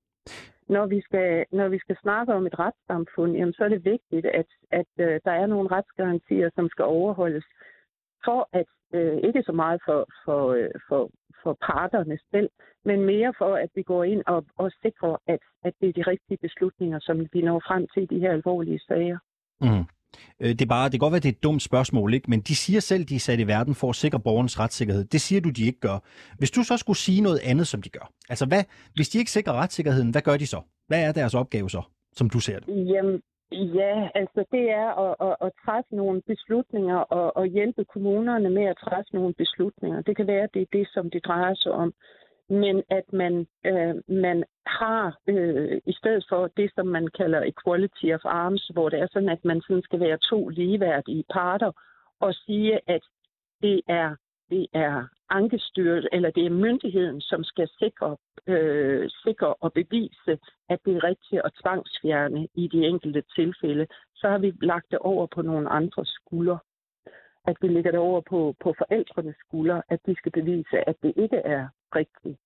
Når vi skal, når vi skal snakke om et retssamfund, jamen, så er det vigtigt, at, at øh, der er nogle retsgarantier, som skal overholdes, for at øh, ikke så meget for, for, øh, for, for parterne selv, men mere for, at vi går ind og, og sikrer, at, at det er de rigtige beslutninger, som vi når frem til i de her alvorlige sager. Mm. Øh, det, er bare, det kan godt være, det er et dumt spørgsmål, ikke? men de siger selv, de er sat i verden for at sikre borgernes retssikkerhed. Det siger du, de ikke gør. Hvis du så skulle sige noget andet, som de gør, altså hvad, hvis de ikke sikrer retssikkerheden, hvad gør de så? Hvad er deres opgave så, som du ser det? Jamen, ja, altså det er at, at, at træffe nogle beslutninger og, og hjælpe kommunerne med at træffe nogle beslutninger. Det kan være, at det er det, som det drejer sig om. Men at man, øh, man har, øh, i stedet for det, som man kalder equality of arms, hvor det er sådan, at man sådan skal være to ligeværdige parter, og sige, at det er, det er ankestyret, eller det er myndigheden, som skal sikre, øh, sikre og bevise, at det er rigtigt at tvangsfjerne i de enkelte tilfælde, så har vi lagt det over på nogle andre skuldre. At vi lægger det over på, på forældrenes skuldre, at de skal bevise, at det ikke er rigtigt.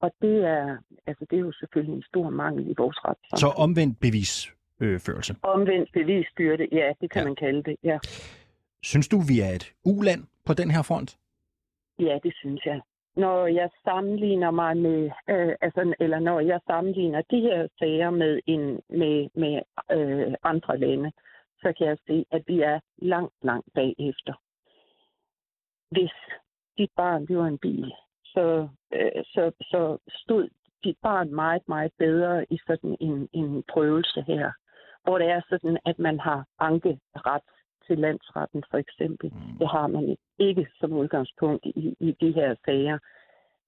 Og det er, altså det er jo selvfølgelig en stor mangel i vores ret. Så omvendt bevisførelse? Omvendt bevisbyrde, ja, det kan ja. man kalde det, ja. Synes du, vi er et uland på den her front? Ja, det synes jeg. Når jeg sammenligner mig med, øh, altså, eller når jeg sammenligner de her sager med, en, med, med øh, andre lande, så kan jeg se, at vi er langt, langt bagefter. Hvis dit barn bliver en bil, så, øh, så, så stod dit barn meget, meget bedre i sådan en, en prøvelse her, hvor det er sådan, at man har ankeret til landsretten for eksempel. Mm. Det har man ikke som udgangspunkt i, i de her sager.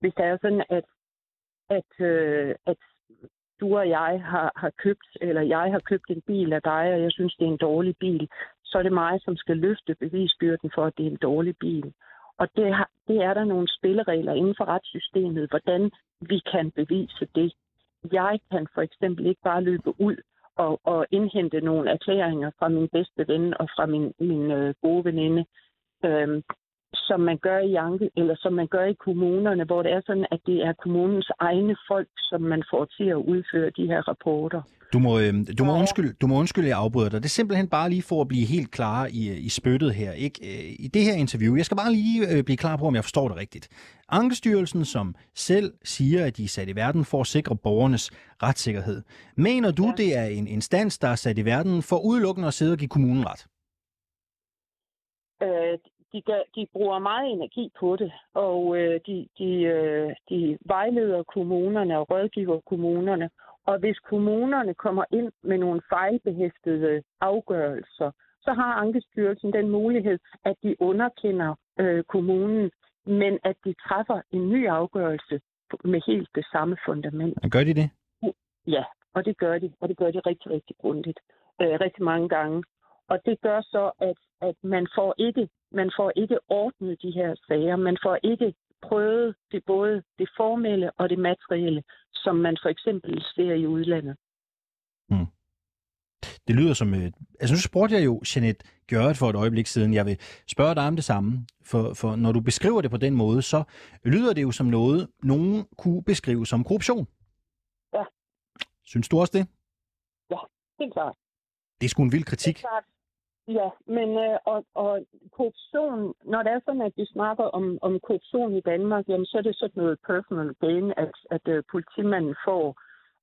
Hvis det er sådan, at, at, øh, at du og jeg har, har købt, eller jeg har købt en bil af dig, og jeg synes, det er en dårlig bil, så er det mig, som skal løfte bevisbyrden for, at det er en dårlig bil. Og det, har, det er der nogle spilleregler inden for retssystemet, hvordan vi kan bevise det. Jeg kan for eksempel ikke bare løbe ud og, og indhente nogle erklæringer fra min bedste ven og fra min, min øh, gode veninde, Øhm, som man gør i Anke, eller som man gør i kommunerne, hvor det er sådan, at det er kommunens egne folk, som man får til at udføre de her rapporter. Du må, øh, du, må undskylde, du må undskylde, jeg afbryder dig. Det er simpelthen bare lige for at blive helt klar i, i spyttet her. Ikke? Øh, I det her interview, jeg skal bare lige øh, blive klar på, om jeg forstår det rigtigt. Ankestyrelsen, som selv siger, at de er sat i verden for at sikre borgernes retssikkerhed. Mener du, ja. det er en instans, der er sat i verden for udelukkende at sidde og give kommunen ret? Øh, de, gør, de bruger meget energi på det, og øh, de, de, øh, de vejleder kommunerne og rådgiver kommunerne. Og hvis kommunerne kommer ind med nogle fejlbehæftede afgørelser, så har Ankestyrelsen den mulighed, at de underkender øh, kommunen, men at de træffer en ny afgørelse med helt det samme fundament. Og gør de det? Ja, og det gør de, og det gør de rigtig, rigtig grundigt. Øh, rigtig mange gange. Og det gør så, at, at man, får ikke, man får ikke ordnet de her sager. Man får ikke prøvet det både det formelle og det materielle, som man for eksempel ser i udlandet. Hmm. Det lyder som... Et... Altså nu spurgte jeg jo Jeanette Gjøret for et øjeblik siden. Jeg vil spørge dig om det samme. For, for når du beskriver det på den måde, så lyder det jo som noget, nogen kunne beskrive som korruption. Ja. Synes du også det? Ja, det er klart. Det er sgu en vild kritik. Det er klart. Ja, men øh, og, og korruption, når det er sådan, at vi snakker om, om korruption i Danmark, jamen, så er det sådan noget personal gain, at, at uh, politimanden får,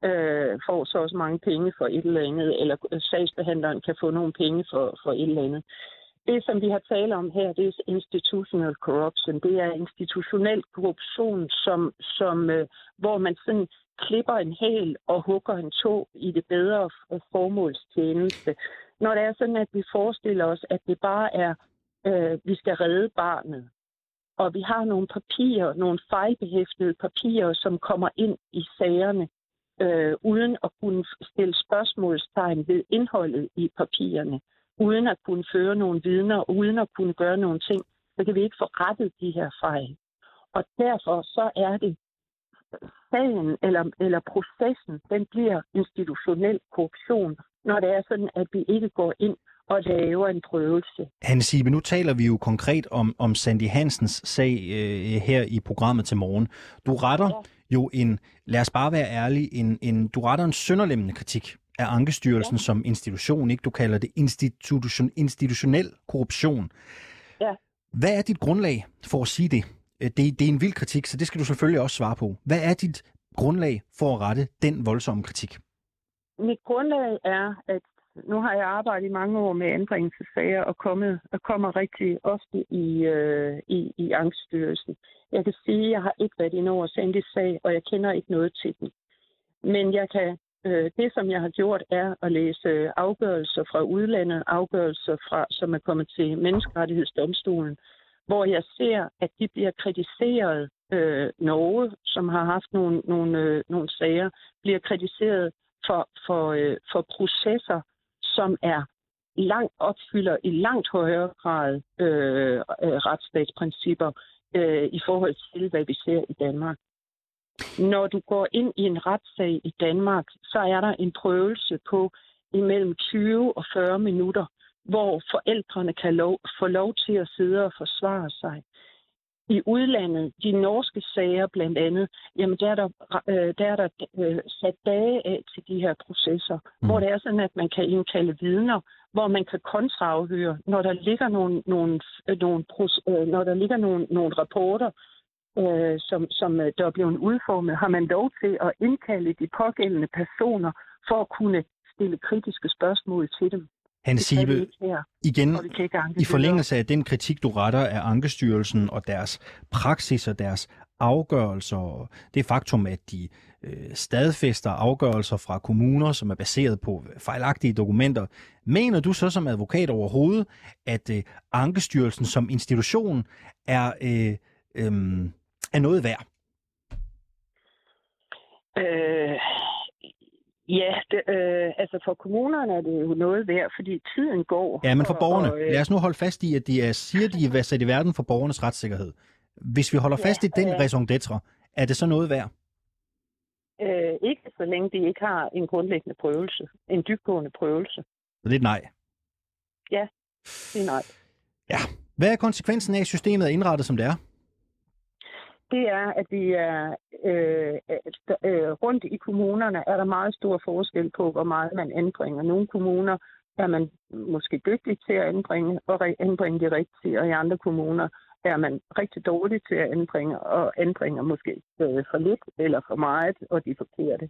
øh, får så også mange penge for et eller andet, eller uh, sagsbehandleren kan få nogle penge for, for et eller andet. Det, som vi har talt om her, det er institutional corruption. Det er institutionel korruption, som, som, øh, hvor man sådan klipper en hæl og hugger en to i det bedre formålstjeneste når det er sådan, at vi forestiller os, at det bare er, øh, vi skal redde barnet, og vi har nogle papirer, nogle fejlbehæftede papirer, som kommer ind i sagerne, øh, uden at kunne stille spørgsmålstegn ved indholdet i papirerne, uden at kunne føre nogle vidner, uden at kunne gøre nogle ting, så kan vi ikke få rettet de her fejl. Og derfor så er det sagen eller, eller processen, den bliver institutionel korruption, når det er sådan, at vi ikke går ind og laver en prøvelse. Hanne Sibe, nu taler vi jo konkret om, om Sandy Hansens sag øh, her i programmet til morgen. Du retter ja. jo en, lad os bare være ærlige, en, en, du retter en sønderlemmende kritik af Ankestyrelsen ja. som institution, ikke? Du kalder det institution, institutionel korruption. Ja. Hvad er dit grundlag for at sige det? Øh, det? Det er en vild kritik, så det skal du selvfølgelig også svare på. Hvad er dit grundlag for at rette den voldsomme kritik? mit grundlag er, at nu har jeg arbejdet i mange år med anbringelsessager og kommet, og kommer rigtig ofte i, øh, i, i angststyrelsen. Jeg kan sige, at jeg har ikke været inde over Sandys sag, og jeg kender ikke noget til den. Men jeg kan, øh, det, som jeg har gjort, er at læse afgørelser fra udlandet, afgørelser, fra, som er kommet til Menneskerettighedsdomstolen, hvor jeg ser, at de bliver kritiseret. Øh, Norge, som har haft nogle, nogle, øh, nogle sager, bliver kritiseret for, for, øh, for processer, som er langt opfylder i langt højere grad øh, øh, retsstatsprincipper øh, i forhold til, hvad vi ser i Danmark. Når du går ind i en retssag i Danmark, så er der en prøvelse på imellem 20 og 40 minutter, hvor forældrene kan lov, få lov til at sidde og forsvare sig. I udlandet, de norske sager blandt andet, jamen der er der, øh, der, er der øh, sat dage af til de her processer, mm. hvor det er sådan, at man kan indkalde vidner, hvor man kan kontraafhøre, når der ligger nogle, nogle, nogle, øh, når der ligger nogle, nogle rapporter, øh, som, som øh, der er blevet udformet, har man lov til at indkalde de pågældende personer for at kunne stille kritiske spørgsmål til dem. Hans Sibe, igen i forlængelse af den kritik, du retter af Ankestyrelsen og deres praksis og deres afgørelser, og det faktum, at de øh, stadfæster afgørelser fra kommuner, som er baseret på fejlagtige dokumenter. Mener du så som advokat overhovedet, at øh, Ankestyrelsen som institution er, øh, øh, er noget værd? Øh, Ja, det, øh, altså for kommunerne er det jo noget værd, fordi tiden går. Ja, men for borgerne. Og, øh, Lad os nu holde fast i, at de er, siger, de er sat i verden for borgernes retssikkerhed. Hvis vi holder ja, fast i den øh, raison d'etre, er det så noget værd? Øh, ikke så længe de ikke har en grundlæggende prøvelse. En dybgående prøvelse. Så det er et nej? Ja, det er nej. Ja. Hvad er konsekvensen af, at systemet er indrettet, som det er? Det er, at vi er øh, øh, rundt i kommunerne, er der meget stor forskel på, hvor meget man anbringer. Nogle kommuner er man måske dygtig til at anbringe, og anbringe de rigtige, og i andre kommuner er man rigtig dårlig til at anbringe, og anbringer måske øh, for lidt eller for meget, og de forkerte.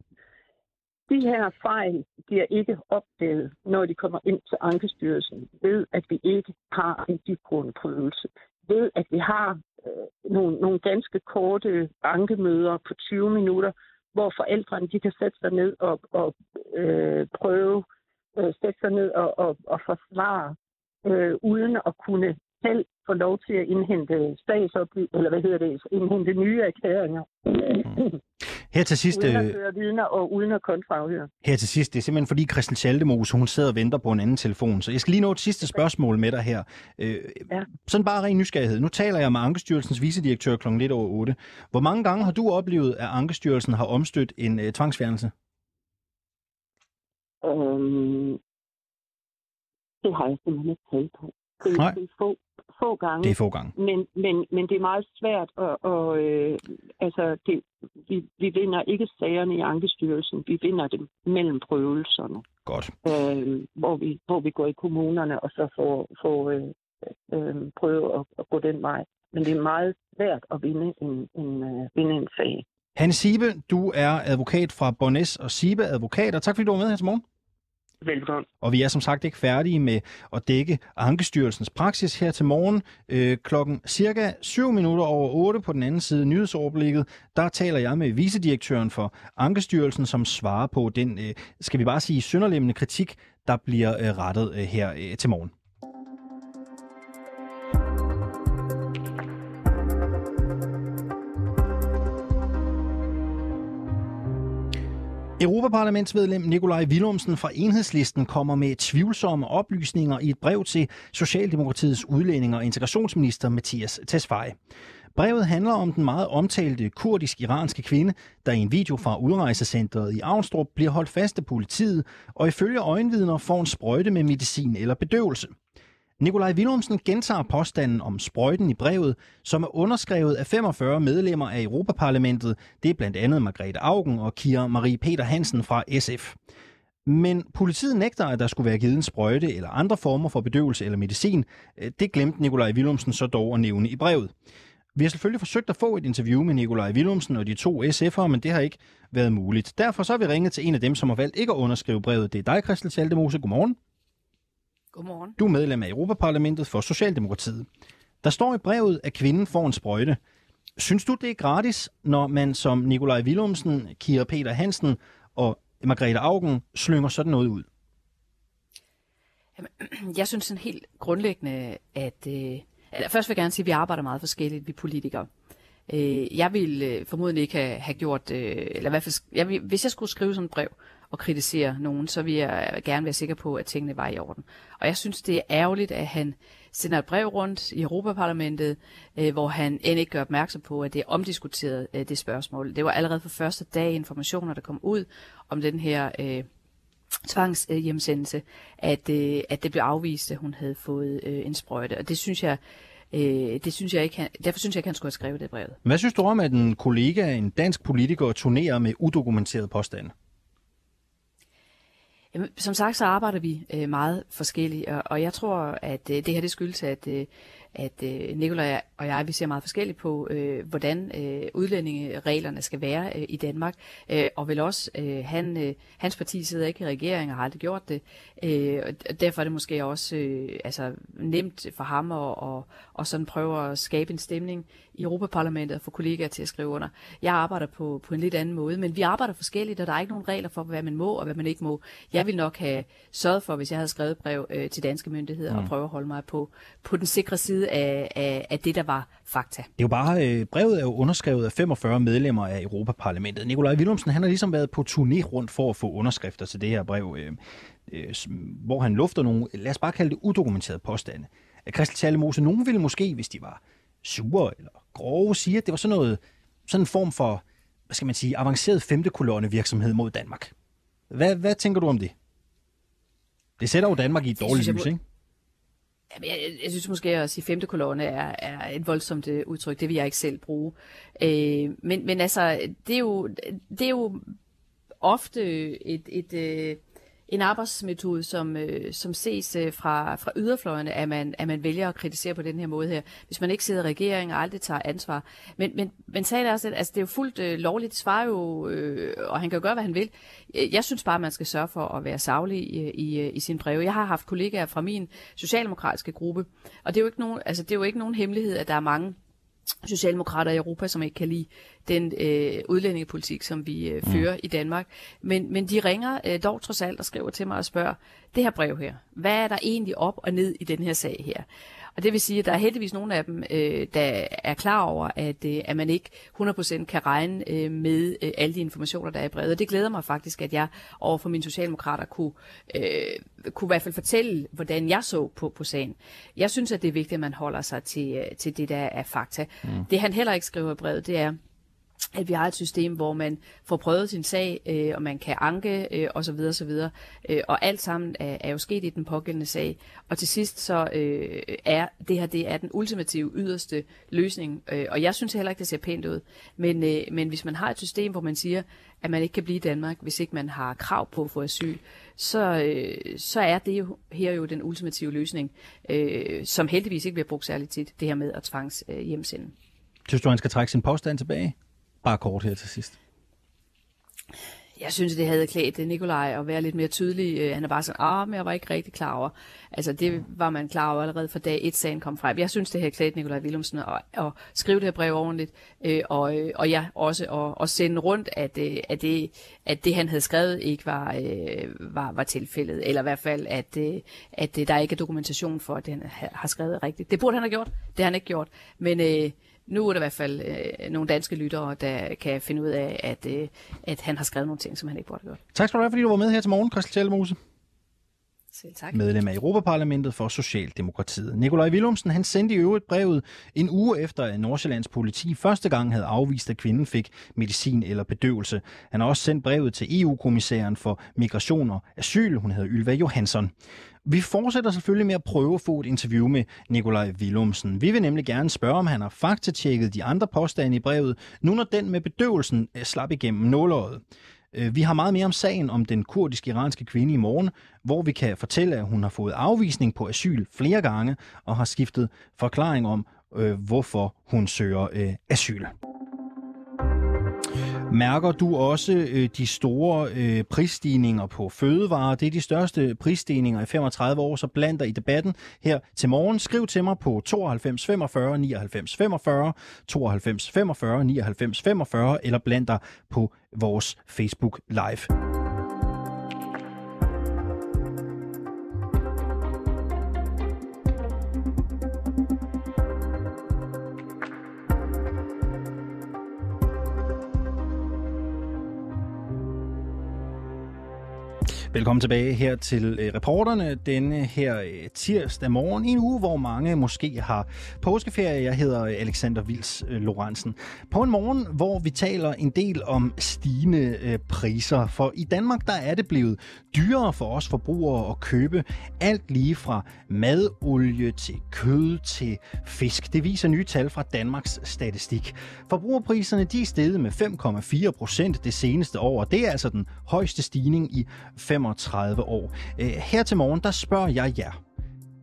De her fejl bliver ikke opdaget, når de kommer ind til Ankestyrelsen, ved at vi ikke har en dybgrundprøvelse. Ved at vi har øh, nogle, nogle ganske korte ankemøder på 20 minutter, hvor forældrene de kan sætte sig ned og, og øh, prøve øh, sætte sig ned og, og, og forsvare, øh, uden at kunne selv få lov til at indhente statsoplysninger, eller hvad hedder det, indhente nye erklæringer. Mm. Her til sidst... Uden at øh, føre vidner og uden at kontrafhøre. Her til sidst, det er simpelthen fordi Christel Schaldemose, hun sidder og venter på en anden telefon. Så jeg skal lige nå et sidste spørgsmål med dig her. Øh, ja. Sådan bare ren nysgerrighed. Nu taler jeg med Ankestyrelsens vicedirektør kl. lidt over 8. Hvor mange gange har du oplevet, at Ankestyrelsen har omstødt en uh, tvangsfjernelse? Um, det har jeg simpelthen ikke talt på. Det, Nej. det er få, få gange. Det er få gange. Men, men, men det er meget svært, at, og, øh, altså, det, vi, vi vinder ikke sagerne i Ankestyrelsen, vi vinder dem mellem prøvelserne. Godt. Øh, hvor, vi, hvor vi går i kommunerne, og så får, får øh, øh, prøve at, at gå den vej. Men det er meget svært at vinde en, en, uh, vinde en sag. Hanne Sibe, du er advokat fra Bonnes og Sibe Advokater. Tak fordi du var med her til morgen. Velbekomme. Og vi er som sagt ikke færdige med at dække Ankestyrelsens praksis her til morgen. Øh, klokken cirka 7 minutter over 8 på den anden side nyhedsoverblikket, der taler jeg med vicedirektøren for Ankestyrelsen, som svarer på den, øh, skal vi bare sige, sønderlemmende kritik, der bliver øh, rettet øh, her øh, til morgen. Europaparlamentsmedlem Nikolaj Willumsen fra Enhedslisten kommer med tvivlsomme oplysninger i et brev til Socialdemokratiets udlænding og integrationsminister Mathias Tesfaye. Brevet handler om den meget omtalte kurdisk-iranske kvinde, der i en video fra udrejsecentret i Avnstrup bliver holdt fast af politiet og ifølge øjenvidner får en sprøjte med medicin eller bedøvelse. Nikolaj Willumsen gentager påstanden om sprøjten i brevet, som er underskrevet af 45 medlemmer af Europaparlamentet. Det er blandt andet Margrethe Augen og Kira Marie Peter Hansen fra SF. Men politiet nægter, at der skulle være givet en sprøjte eller andre former for bedøvelse eller medicin. Øh, det glemte Nikolaj Willumsen så dog at nævne i brevet. Vi har selvfølgelig forsøgt at få et interview med Nikolaj Willumsen og de to SF'ere, men det har ikke været muligt. Derfor så har vi ringet til en af dem, som har valgt ikke at underskrive brevet. Det er dig, Christel Schaldemose. Godmorgen. Godmorgen. Du er medlem af Europaparlamentet for Socialdemokratiet. Der står i brevet, at kvinden får en sprøjte. Synes du, det er gratis, når man som Nikolaj Willumsen, Kira Peter Hansen og Margrethe Augen slynger sådan noget ud? [CLEARS THROAT] Jeg synes sådan helt grundlæggende, at... Øh, først vil jeg gerne sige, at vi arbejder meget forskelligt, vi politikere. Øh, jeg vil øh, formodentlig ikke have, have gjort... Øh, eller i hvert fald, jeg hvis jeg skulle skrive sådan et brev, at kritisere nogen, så vil jeg gerne være sikker på, at tingene var i orden. Og jeg synes, det er ærgerligt, at han sender et brev rundt i Europaparlamentet, øh, hvor han end ikke gør opmærksom på, at det er omdiskuteret, øh, det spørgsmål. Det var allerede for første dag informationer, der kom ud om den her øh, tvangshjemsendelse, at, øh, at det blev afvist, at hun havde fået øh, en sprøjte. Og det synes jeg, øh, det synes jeg ikke, han, derfor synes jeg ikke, han skulle have skrevet det brevet. Hvad synes du om, at en kollega, en dansk politiker, turnerer med udokumenteret påstande? Jamen, som sagt, så arbejder vi øh, meget forskelligt, og, og jeg tror, at øh, det her det skyldes, at, øh, at øh, Nikolaj og jeg, vi ser meget forskelligt på, øh, hvordan øh, udlændingereglerne skal være øh, i Danmark, øh, og vel også, øh, han, øh, hans parti sidder ikke i regering og har aldrig gjort det, øh, og derfor er det måske også øh, altså, nemt for ham at og, og sådan prøve at skabe en stemning i Europaparlamentet og få kollegaer til at skrive under. Jeg arbejder på, på en lidt anden måde, men vi arbejder forskelligt, og der er ikke nogen regler for, hvad man må og hvad man ikke må. Jeg vil nok have sørget for, hvis jeg havde skrevet brev øh, til danske myndigheder mm. og prøve at holde mig på, på den sikre side af, af, af det, der var fakta. Det er jo bare, øh, brevet er jo underskrevet af 45 medlemmer af Europaparlamentet. Nikolaj Willumsen, han har ligesom været på turné rundt for at få underskrifter til det her brev, øh, øh, hvor han lufter nogle, lad os bare kalde det udokumenterede påstande. Christel Tjallemose, nogen ville måske, hvis de var sure eller grove, sige, at det var sådan noget, sådan en form for, hvad skal man sige, avanceret femte kolonne virksomhed mod Danmark. Hvad, hvad tænker du om det? Det sætter jo Danmark i et dårligt lys, ikke? Jeg, jeg, jeg synes måske at sige femte kolonne er, er et voldsomt øh, udtryk. Det vil jeg ikke selv bruge. Øh, men, men altså, det er jo, det er jo ofte et, et, et, en arbejdsmetode, som, øh, som ses øh, fra, fra yderfløjene, at man, at man vælger at kritisere på den her måde her. Hvis man ikke sidder i regeringen og aldrig tager ansvar. Men, men, men sagen er også, at altså, det er jo fuldt øh, lovligt. Svarer jo, øh, og han kan jo gøre, hvad han vil. Øh, jeg synes bare, at man skal sørge for at være savlig i, i, øh, i sin breve. Jeg har haft kollegaer fra min socialdemokratiske gruppe, og det er jo ikke nogen, altså, det er jo ikke nogen hemmelighed, at der er mange socialdemokrater i Europa, som ikke kan lide den øh, udlændingepolitik, som vi øh, fører mm. i Danmark. Men, men de ringer øh, dog trods alt og skriver til mig og spørger, det her brev her, hvad er der egentlig op og ned i den her sag her? Og det vil sige, at der er heldigvis nogle af dem, øh, der er klar over, at, øh, at man ikke 100% kan regne øh, med øh, alle de informationer, der er i brevet. Og det glæder mig faktisk, at jeg over for mine socialdemokrater kunne, øh, kunne i hvert fald fortælle, hvordan jeg så på, på sagen. Jeg synes, at det er vigtigt, at man holder sig til, øh, til det, der er fakta. Mm. Det han heller ikke skriver i brevet, det er, at vi har et system, hvor man får prøvet sin sag, øh, og man kan anke øh, osv. osv. Øh, og alt sammen er, er jo sket i den pågældende sag. Og til sidst så øh, er det her det er den ultimative yderste løsning. Øh, og jeg synes heller ikke, det ser pænt ud. Men, øh, men hvis man har et system, hvor man siger, at man ikke kan blive i Danmark, hvis ikke man har krav på at få asyl, så, øh, så er det jo her jo den ultimative løsning, øh, som heldigvis ikke bliver brugt særligt tit, det her med at tvangs øh, hjemsende. Synes du, han skal trække sin påstand tilbage? Bare kort her til sidst. Jeg synes, det havde klædt øh, Nikolaj at være lidt mere tydelig. Øh, han er bare sådan, ah, men jeg var ikke rigtig klar over. Altså, det var man klar over allerede fra dag et, sagen kom frem. Jeg synes, det havde klædt Nikolaj Willumsen at, at skrive det her brev ordentligt, øh, og, og ja, også at, at sende rundt, at, at, det, at det, han havde skrevet, ikke var, var, var tilfældet. Eller i hvert fald, at, at der ikke er dokumentation for, at han har skrevet rigtigt. Det burde han have gjort. Det har han ikke gjort. Men nu er der i hvert fald øh, nogle danske lyttere, der kan finde ud af, at, øh, at han har skrevet nogle ting, som han ikke burde have gjort. Tak skal du have, fordi du var med her til morgen, Christel Tjellemose. Selv tak. Medlem af Europaparlamentet for Socialdemokratiet. Nikolaj Willumsen han sendte i øvrigt brevet en uge efter, at Nordsjællands politi første gang havde afvist, at kvinden fik medicin eller bedøvelse. Han har også sendt brevet til EU-kommissæren for migration og asyl. Hun hedder Ylva Johansson. Vi fortsætter selvfølgelig med at prøve at få et interview med Nikolaj Willumsen. Vi vil nemlig gerne spørge, om han har faktatjekket de andre påstande i brevet, nu når den med bedøvelsen øh, slap igennem nåløjet. Øh, vi har meget mere om sagen om den kurdisk-iranske kvinde i morgen, hvor vi kan fortælle, at hun har fået afvisning på asyl flere gange og har skiftet forklaring om, øh, hvorfor hun søger øh, asyl. Mærker du også øh, de store øh, prisstigninger på fødevarer? Det er de største prisstigninger i 35 år, så bland dig i debatten her til morgen. Skriv til mig på 92 45 99 45, 92 45 99 45, eller bland dig på vores Facebook Live. Velkommen tilbage her til øh, reporterne denne her øh, tirsdag morgen. En uge, hvor mange måske har påskeferie. Jeg hedder øh, Alexander Vils Lorentzen. På en morgen, hvor vi taler en del om stigende priser. For i Danmark, der er det blevet dyrere for os forbrugere at købe alt lige fra madolie til kød til fisk. Det viser nye tal fra Danmarks Statistik. Forbrugerpriserne de er steget med 5,4 procent det seneste år, og det er altså den højeste stigning i 35 år. Øh, her til morgen, der spørger jeg jer,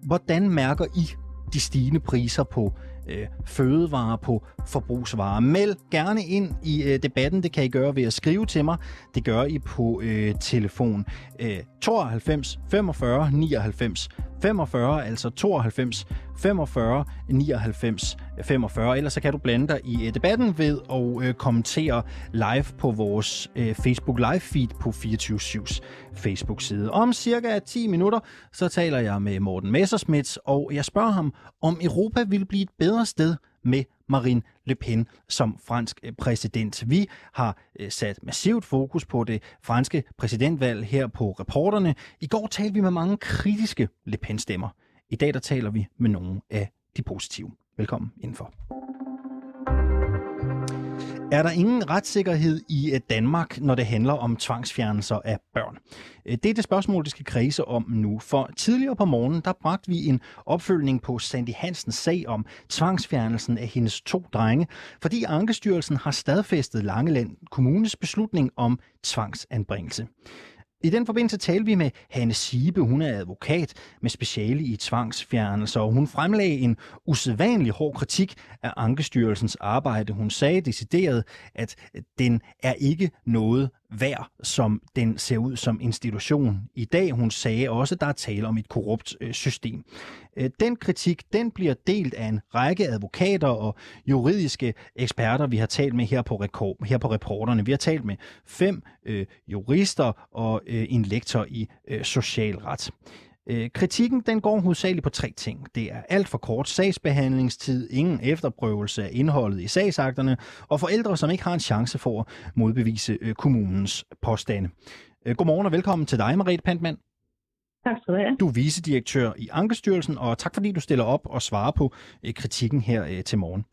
hvordan mærker I de stigende priser på øh, fødevarer, på forbrugsvarer. Meld gerne ind i øh, debatten. Det kan I gøre ved at skrive til mig. Det gør I på øh, telefon øh, 92 45 99 45, altså 92 45 99 45. Ellers så kan du blande dig i øh, debatten ved at øh, kommentere live på vores øh, Facebook live feed på 24-7's Facebook-side. Om cirka 10 minutter, så taler jeg med Morten Messersmith, og jeg spørger ham, om Europa vil blive et bedre sted med Marine Le Pen som fransk øh, præsident. Vi har øh, sat massivt fokus på det franske præsidentvalg her på reporterne. I går talte vi med mange kritiske Le Pen-stemmer. I dag der taler vi med nogle af de positive. Velkommen indenfor. Er der ingen retssikkerhed i Danmark, når det handler om tvangsfjernelser af børn? Øh, det er det spørgsmål, det skal kredse om nu. For tidligere på morgenen, der bragte vi en opfølgning på Sandy Hansens sag om tvangsfjernelsen af hendes to drenge, fordi Ankestyrelsen har stadfæstet Langeland Kommunes beslutning om tvangsanbringelse. I den forbindelse talte vi med Hanne Sibe. Hun er advokat med speciale i tvangsfjernelse, og hun fremlagde en usædvanlig hård kritik af Ankestyrelsens arbejde. Hun sagde decideret, at den er ikke noget værd, som den ser ud som institution i dag. Hun sagde også, at der er tale om et korrupt øh, system. Øh, den kritik, den bliver delt af en række advokater og juridiske eksperter, vi har talt med her på, rekord, her på reporterne. Vi har talt med fem øh, jurister og øh, en lektor i øh, socialret. Øh, kritikken den går hovedsageligt på tre ting. Det er alt for kort sagsbehandlingstid, ingen efterprøvelse af indholdet i sagsakterne, og forældre, som ikke har en chance for at modbevise øh, kommunens påstande. Øh, godmorgen og velkommen til dig, Marie Pantmann. Tak skal du have. Du er vicedirektør i Ankestyrelsen, og tak fordi du stiller op og svarer på kritikken her til morgen.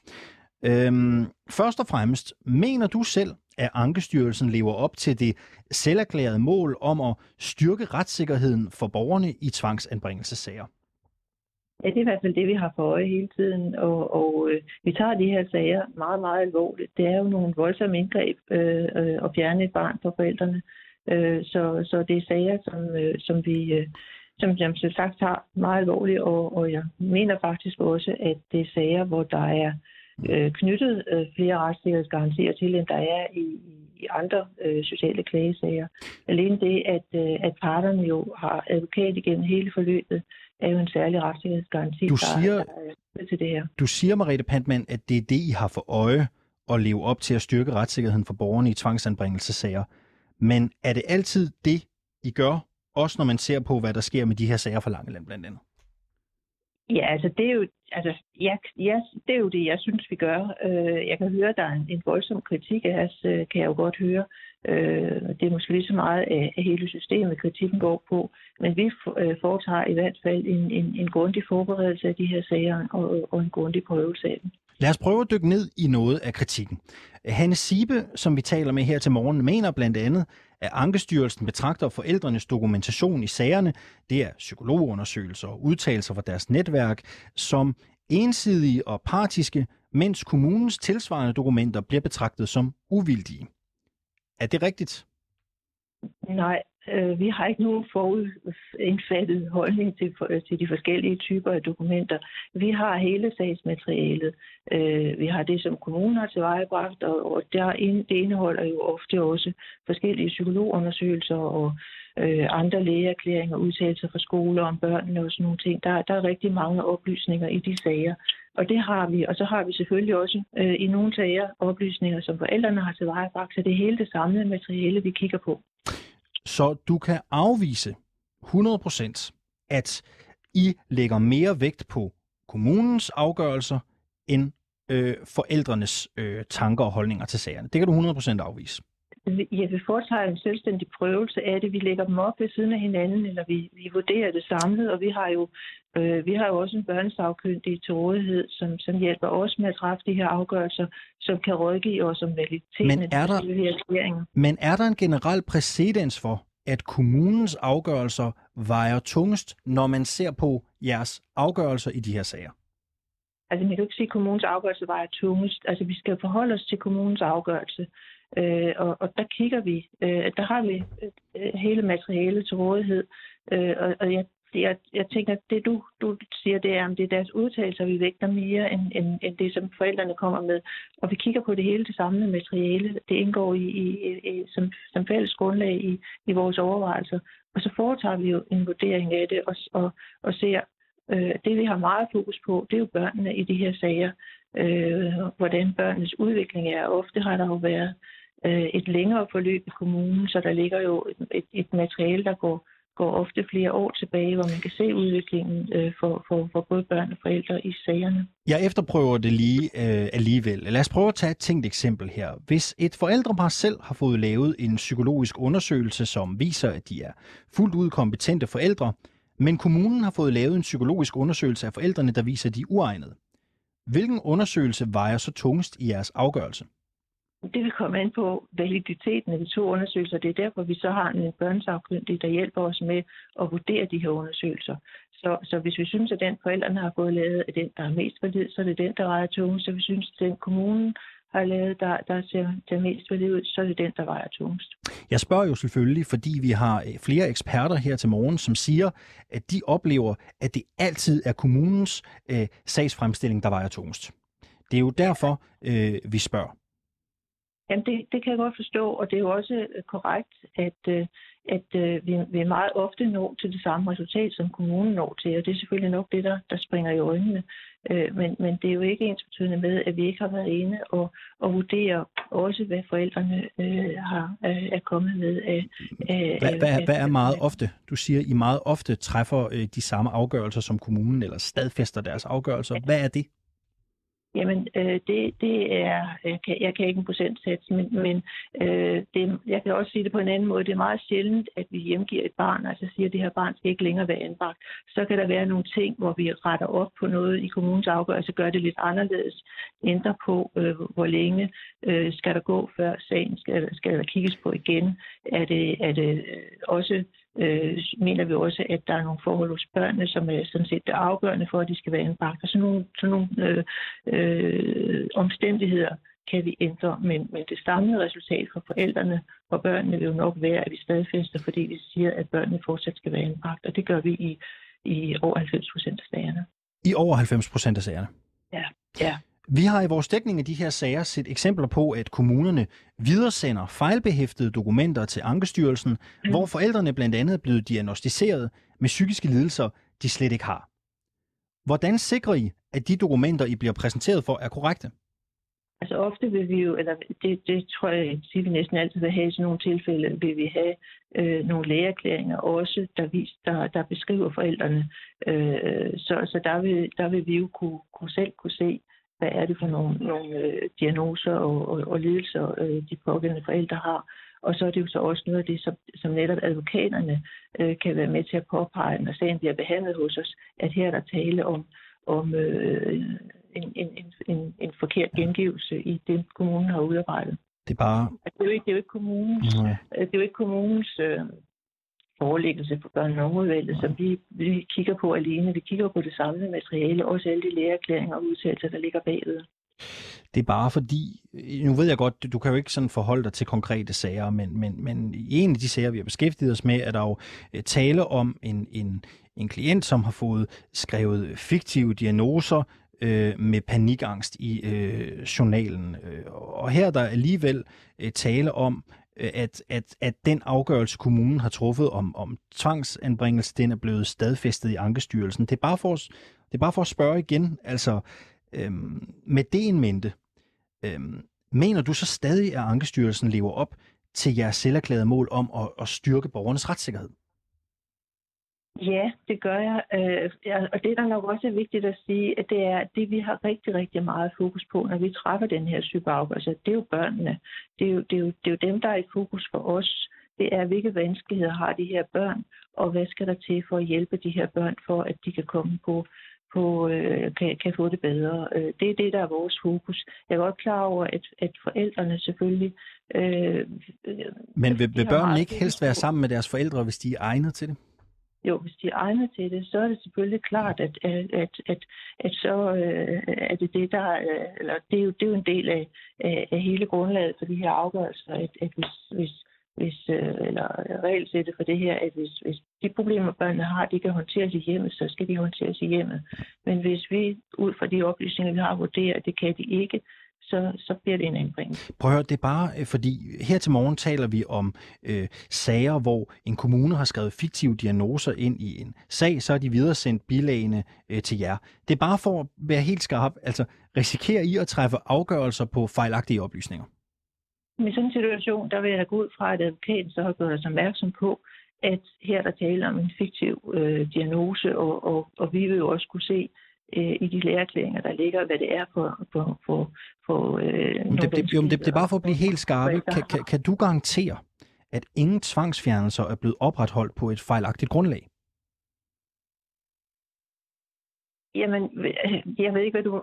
Øhm, først og fremmest, mener du selv, at Ankestyrelsen lever op til det selverklærede mål om at styrke retssikkerheden for borgerne i tvangsanbringelsessager? Ja, det er i hvert fald det, vi har for øje hele tiden, og, og øh, vi tager de her sager meget, meget alvorligt. Det er jo nogle voldsomme indgreb øh, øh, at fjerne et barn fra forældrene, øh, så, så det er sager, som, øh, som vi... Øh, som jeg som sagt tager meget alvorligt, og, og jeg mener faktisk også, at det er sager, hvor der er øh, knyttet øh, flere retssikkerhedsgarantier til, end der er i, i andre øh, sociale klagesager. Alene det, at, øh, at parterne jo har advokat igennem hele forløbet, er jo en særlig retssikkerhedsgaranti, du siger, der, der er til det her. Du siger, Mariette Pantmann, at det er det, I har for øje at leve op til at styrke retssikkerheden for borgerne i tvangsanbringelsesager. Men er det altid det, I gør, også når man ser på, hvad der sker med de her sager for Langeland blandt andet? Ja, altså det er jo, altså, ja, ja, det, er jo det, jeg synes, vi gør. Øh, jeg kan høre, at der er en, en voldsom kritik af os, øh, kan jeg jo godt høre. Øh, det er måske lige så meget af, af hele systemet, kritikken går på. Men vi øh, foretager i hvert fald en, en, en grundig forberedelse af de her sager og, og en grundig prøvelse af dem. Lad os prøve at dykke ned i noget af kritikken. Hanne Sibe, som vi taler med her til morgen, mener blandt andet, at Ankestyrelsen betragter forældrenes dokumentation i sagerne, det er psykologundersøgelser og udtalelser fra deres netværk, som ensidige og partiske, mens kommunens tilsvarende dokumenter bliver betragtet som uvildige. Er det rigtigt? Nej, øh, vi har ikke nogen forudindfattet holdning til, for, til de forskellige typer af dokumenter. Vi har hele sagsmaterialet. Øh, vi har det, som kommunen har tilvejebragt, og, og der, det indeholder jo ofte også forskellige psykologundersøgelser og øh, andre lægeerklæringer, udtalelser fra skoler om børnene og sådan nogle ting. Der, der er rigtig mange oplysninger i de sager. Og det har vi, og så har vi selvfølgelig også øh, i nogle sager oplysninger, som forældrene har tilvejebragt, så det er hele det samlede materiale, vi kigger på. Så du kan afvise 100%, at I lægger mere vægt på kommunens afgørelser end øh, forældrenes øh, tanker og holdninger til sagerne. Det kan du 100% afvise. Ja, vi foretager en selvstændig prøvelse af det. Vi lægger dem op ved siden af hinanden, eller vi, vi vurderer det samlet, og vi har jo, øh, vi har jo også en børnesagkyndig til rådighed, som, som hjælper os med at træffe de her afgørelser, som kan rådgive os om validiteten Men er der- af de her erklæringer. Men er der en generel præcedens for, at kommunens afgørelser vejer tungest, når man ser på jeres afgørelser i de her sager? Altså, man kan jo ikke sige, at kommunens afgørelse vejer tungest. Altså, vi skal forholde os til kommunens afgørelse. Øh, og, og der kigger vi, øh, der har vi øh, hele materialet til rådighed. Øh, og og jeg, jeg, jeg tænker, at det du, du siger, det er, om det er deres udtalelser, vi vægter mere end, end, end det, som forældrene kommer med. Og vi kigger på det hele det samlede materiale. Det indgår i, i, i, som, som fælles grundlag i, i vores overvejelser. Og så foretager vi jo en vurdering af det og, og, og ser, øh, det vi har meget fokus på, det er jo børnene i de her sager. Øh, hvordan børnenes udvikling er. Ofte har der jo været øh, et længere forløb i kommunen, så der ligger jo et, et, et materiale, der går, går ofte flere år tilbage, hvor man kan se udviklingen øh, for, for, for både børn og forældre i sagerne. Jeg efterprøver det lige øh, alligevel. Lad os prøve at tage et tænkt eksempel her. Hvis et forældrepar selv har fået lavet en psykologisk undersøgelse, som viser, at de er fuldt ud kompetente forældre, men kommunen har fået lavet en psykologisk undersøgelse af forældrene, der viser, at de er uegnede. Hvilken undersøgelse vejer så tungest i jeres afgørelse? Det vil komme an på validiteten af de to undersøgelser. Det er derfor, vi så har en børnesagkyndig, der hjælper os med at vurdere de her undersøgelser. Så, så hvis vi synes, at den forældrene har fået lavet, er den, der er mest valid, så er det den, der vejer tungest. Så hvis vi synes, at den kommunen har lavet, der, der ser, ser mest valid ud, så er det den, der vejer tungest. Jeg spørger jo selvfølgelig, fordi vi har øh, flere eksperter her til morgen, som siger, at de oplever, at det altid er kommunens øh, sagsfremstilling, der vejer tungest. Det er jo derfor, øh, vi spørger. Jamen, det, det kan jeg godt forstå, og det er jo også øh, korrekt, at, øh, at øh, vi, vi meget ofte når til det samme resultat, som kommunen når til, og det er selvfølgelig nok det, der, der springer i øjnene. Men, men det er jo ikke ens betydende med, at vi ikke har været inde og, og vurdere også, hvad forældrene øh, har, er kommet med af... af Hvad, hvad, af- hvad er meget ofte? Du siger, I meget ofte træffer de samme afgørelser som kommunen, eller stadfæster deres afgørelser. Hvad er det? Jamen, øh, det, det er, jeg kan, jeg kan ikke en procentsats, men, men øh, det, jeg kan også sige det på en anden måde. Det er meget sjældent, at vi hjemgiver et barn, altså siger, at det her barn skal ikke længere være anbragt. Så kan der være nogle ting, hvor vi retter op på noget i kommunens afgørelse, gør det lidt anderledes, ændrer på, øh, hvor længe øh, skal der gå, før sagen skal, skal der kigges på igen. Er det, er det øh, også øh, mener vi også, at der er nogle forhold hos børnene, som er sådan set afgørende for, at de skal være anbragt. Og sådan nogle, sådan nogle øh, øh, omstændigheder kan vi ændre, men, men det samlede resultat for forældrene og børnene vil jo nok være, at vi stadfæster, fordi vi siger, at børnene fortsat skal være anbragt, og det gør vi i, i over 90 procent af sagerne. I over 90 procent af sagerne. Ja, ja. Vi har i vores dækning af de her sager set eksempler på, at kommunerne videresender fejlbehæftede dokumenter til Ankestyrelsen, mm. hvor forældrene blandt andet er blevet diagnostiseret med psykiske lidelser, de slet ikke har. Hvordan sikrer I, at de dokumenter, I bliver præsenteret for, er korrekte? Altså ofte vil vi jo, eller det, det tror jeg, siger, vi næsten altid vil have i sådan nogle tilfælde, vil vi have øh, nogle lægeerklæringer også, der, vis, der, der beskriver forældrene. Øh, så så der, vil, der vil vi jo kunne, kunne selv kunne se, hvad er det for nogle, nogle øh, diagnoser og, og, og lidelser, øh, de pågældende forældre har. Og så er det jo så også noget af det, som, som netop advokaterne øh, kan være med til at påpege, når sagen bliver behandlet hos os, at her er der tale om, om øh, en, en, en, en, forkert gengivelse i det, kommunen har udarbejdet. Det er bare... Det er jo ikke, det er jo ikke kommunens, Nej. det er jo ikke kommunens øh, forelæggelse for børn- og ungeudvalget, som vi, vi kigger på alene. Vi kigger på det samlede materiale, også alle de lægeerklæringer og udtalelser, der ligger bagved. Det er bare fordi, nu ved jeg godt, du kan jo ikke sådan forholde dig til konkrete sager, men, men, men i en af de sager, vi har beskæftiget os med, er der jo øh, tale om en, en, en klient, som har fået skrevet fiktive diagnoser øh, med panikangst i øh, journalen. Øh, og her er der alligevel øh, tale om, Øh, at, at, at den afgørelse, kommunen har truffet om, om tvangsanbringelse, den er blevet stadfæstet i Ankestyrelsen. Det er bare for, det er bare for at spørge igen, altså øhm, med det en mente, øhm, mener du så stadig, at Ankestyrelsen lever op til jeres selverklærede mål om at, at styrke borgernes retssikkerhed? Ja, det gør jeg. Øh, og det, der nok også er vigtigt at sige, at det er, at det vi har rigtig, rigtig meget fokus på, når vi træffer den her type afgørelse, det er jo børnene. Det er jo, det, er jo, det er jo dem, der er i fokus for os. Det er, hvilke vanskeligheder har de her børn, og hvad skal der til for at hjælpe de her børn, for at de kan komme på, på øh, kan, kan få det bedre. Øh, det er det, der er vores fokus. Jeg er godt klar over, at, at forældrene selvfølgelig... Øh, Men vil, vil børnene ikke helst være sammen med deres forældre, hvis de er egnet til det? Jo, hvis de er egnet til det, så er det selvfølgelig klart, at, at, at, at, at så øh, er det det, der... Øh, eller det er, jo, det er jo en del af, af, af hele grundlaget for de her afgørelser, at, at hvis, hvis, hvis, øh, eller regelsættet for det her, at hvis, hvis de problemer, børnene har, de kan håndteres i hjemmet, så skal de håndteres i hjemmet. Men hvis vi ud fra de oplysninger, vi har, vurderer, at det kan de ikke, så, så bliver det en anbringelse. Prøv at høre, det er bare, øh, fordi her til morgen taler vi om øh, sager, hvor en kommune har skrevet fiktive diagnoser ind i en sag, så er de videresendt bilagene øh, til jer. Det er bare for at være helt skarp, altså risikerer I at træffe afgørelser på fejlagtige oplysninger? I sådan en situation, der vil jeg gå ud fra, at advokaten så har gjort os opmærksom på, at her der taler om en fiktiv øh, diagnose, og, og, og vi vil jo også kunne se, øh, i de lærerklæringer, der ligger, hvad det er for... for, for, for øh, det, det, jo, det, det er bare for at blive helt skarpe. Kan, kan, kan du garantere, at ingen tvangsfjernelser er blevet opretholdt på et fejlagtigt grundlag? Jamen, øh, jeg ved ikke, hvad du,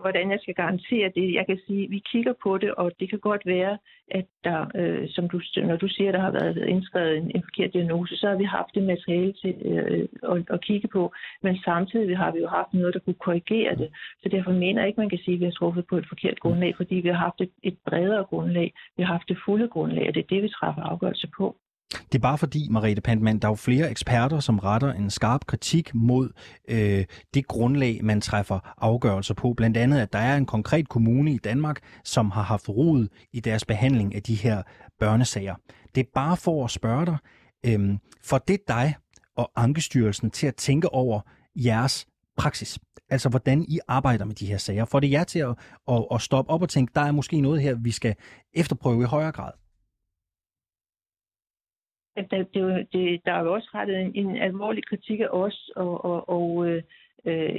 hvordan jeg skal garantere det. Jeg kan sige, at vi kigger på det, og det kan godt være, at der, øh, som du, når du siger, der har været indskrevet en, en forkert diagnose, så har vi haft det materiale til øh, at, at kigge på. Men samtidig har vi jo haft noget, der kunne korrigere det. Så derfor mener jeg ikke, man kan sige, at vi har truffet på et forkert grundlag, fordi vi har haft et, et bredere grundlag. Vi har haft det fulde grundlag, og det er det, vi træffer afgørelse på. Det er bare fordi, Mariette Pantmann, der er jo flere eksperter, som retter en skarp kritik mod øh, det grundlag, man træffer afgørelser på. Blandt andet, at der er en konkret kommune i Danmark, som har haft rod i deres behandling af de her børnesager. Det er bare for at spørge dig, øh, for det dig og Ankestyrelsen til at tænke over jeres praksis. Altså, hvordan I arbejder med de her sager. For det jer til at, at, at stoppe op og tænke, der er måske noget her, vi skal efterprøve i højere grad der, det, det, der er jo også rettet en, en alvorlig kritik af os, og, og, og øh,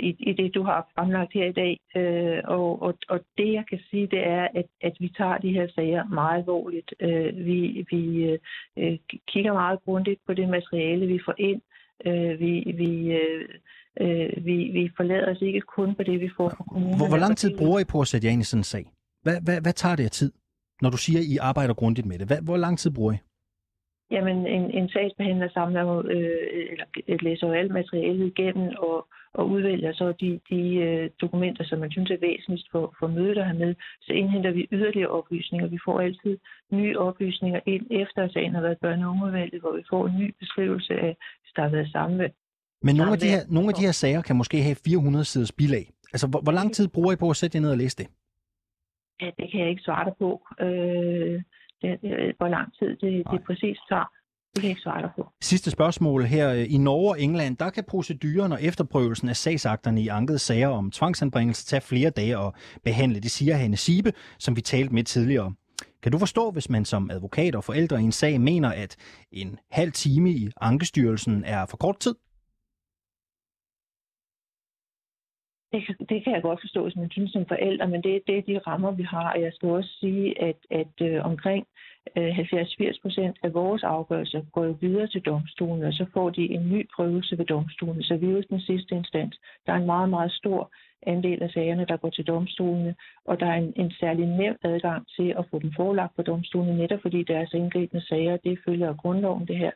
i, i det, du har fremlagt her i dag. Øh, og, og, og det, jeg kan sige, det er, at, at vi tager de her sager meget alvorligt. Øh, vi vi øh, kigger meget grundigt på det materiale, vi får ind. Øh, vi, vi, øh, øh vi, vi forlader os ikke kun på det, vi får fra kommunen. Hvor, hvor lang tid bruger I på at sætte jer ind i sådan en sag? Hvad, hvad, hvad tager det af tid, når du siger, at I arbejder grundigt med det? Hvad, hvor lang tid bruger I? Jamen, en, en sagsbehandler samler, øh, eller læser jo alt materialet igennem og, og udvælger så de, de øh, dokumenter, som man synes er væsentligst for, for mødet at have med. Så indhenter vi yderligere oplysninger. Vi får altid nye oplysninger ind, efter at sagen har været børne- og ungevalget, hvor vi får en ny beskrivelse af, hvis der har været samvær. Men nogle af, de her, nogle af de her sager kan måske have 400 siders bilag. Altså, hvor, hvor lang tid bruger I på at sætte jer ned og læse det? Ja, det kan jeg ikke svare dig på. Øh, det, det, hvor lang tid det, det præcis tager. Det kan jeg ikke svare dig på. Sidste spørgsmål her. I Norge og England, der kan proceduren og efterprøvelsen af sagsakterne i ankede sager om tvangsanbringelse tage flere dage at behandle. Det siger Hanne Sibe, som vi talte med tidligere. Kan du forstå, hvis man som advokat og forældre i en sag mener, at en halv time i Ankestyrelsen er for kort tid? Det, det kan jeg godt forstå, som jeg synes som forældre, men det, det er de rammer, vi har. Og jeg skal også sige, at, at øh, omkring øh, 70-80 procent af vores afgørelser går jo videre til domstolen, og så får de en ny prøvelse ved domstolen. Så vi er jo den sidste instans. Der er en meget, meget stor andel af sagerne, der går til domstolene, og der er en, en særlig nem adgang til at få dem forelagt på domstolen, netop fordi deres indgribende sager, det følger af grundloven det her,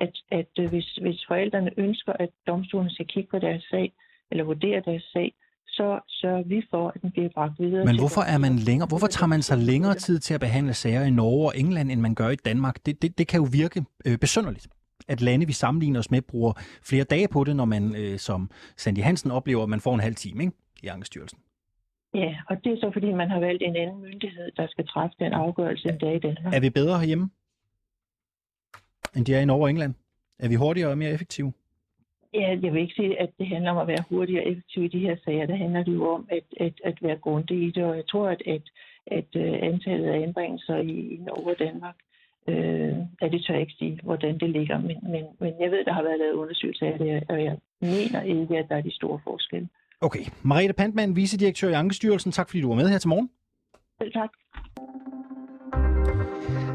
at, at øh, hvis, hvis forældrene ønsker, at domstolen skal kigge på deres sag, eller vurdere deres sag, så sørger vi for, at den bliver bragt videre. Men hvorfor er man længere? Hvorfor tager man sig længere tid til at behandle sager i Norge og England, end man gør i Danmark? Det, det, det kan jo virke øh, besynderligt at lande, vi sammenligner os med, bruger flere dage på det, når man, øh, som Sandy Hansen oplever, at man får en halv time ikke? i Ankestyrelsen. Ja, og det er så, fordi man har valgt en anden myndighed, der skal træffe den afgørelse, end det i Danmark. Er vi bedre herhjemme, end de er i Norge og England? Er vi hurtigere og mere effektive? Ja, jeg vil ikke sige, at det handler om at være hurtig og effektiv i de her sager. Det handler det jo om at, at, at være grundig i det, og jeg tror, at, at, at øh, antallet af anbringelser i, i Norge og Danmark Øh, ja, det tør jeg ikke sige, hvordan det ligger, men, men, men jeg ved, der har været lavet undersøgelser af det, og jeg mener ikke, at der er de store forskelle. Okay. Mariette Pantmann, vicedirektør i Ankestyrelsen. Tak fordi du var med her til morgen. Selv tak.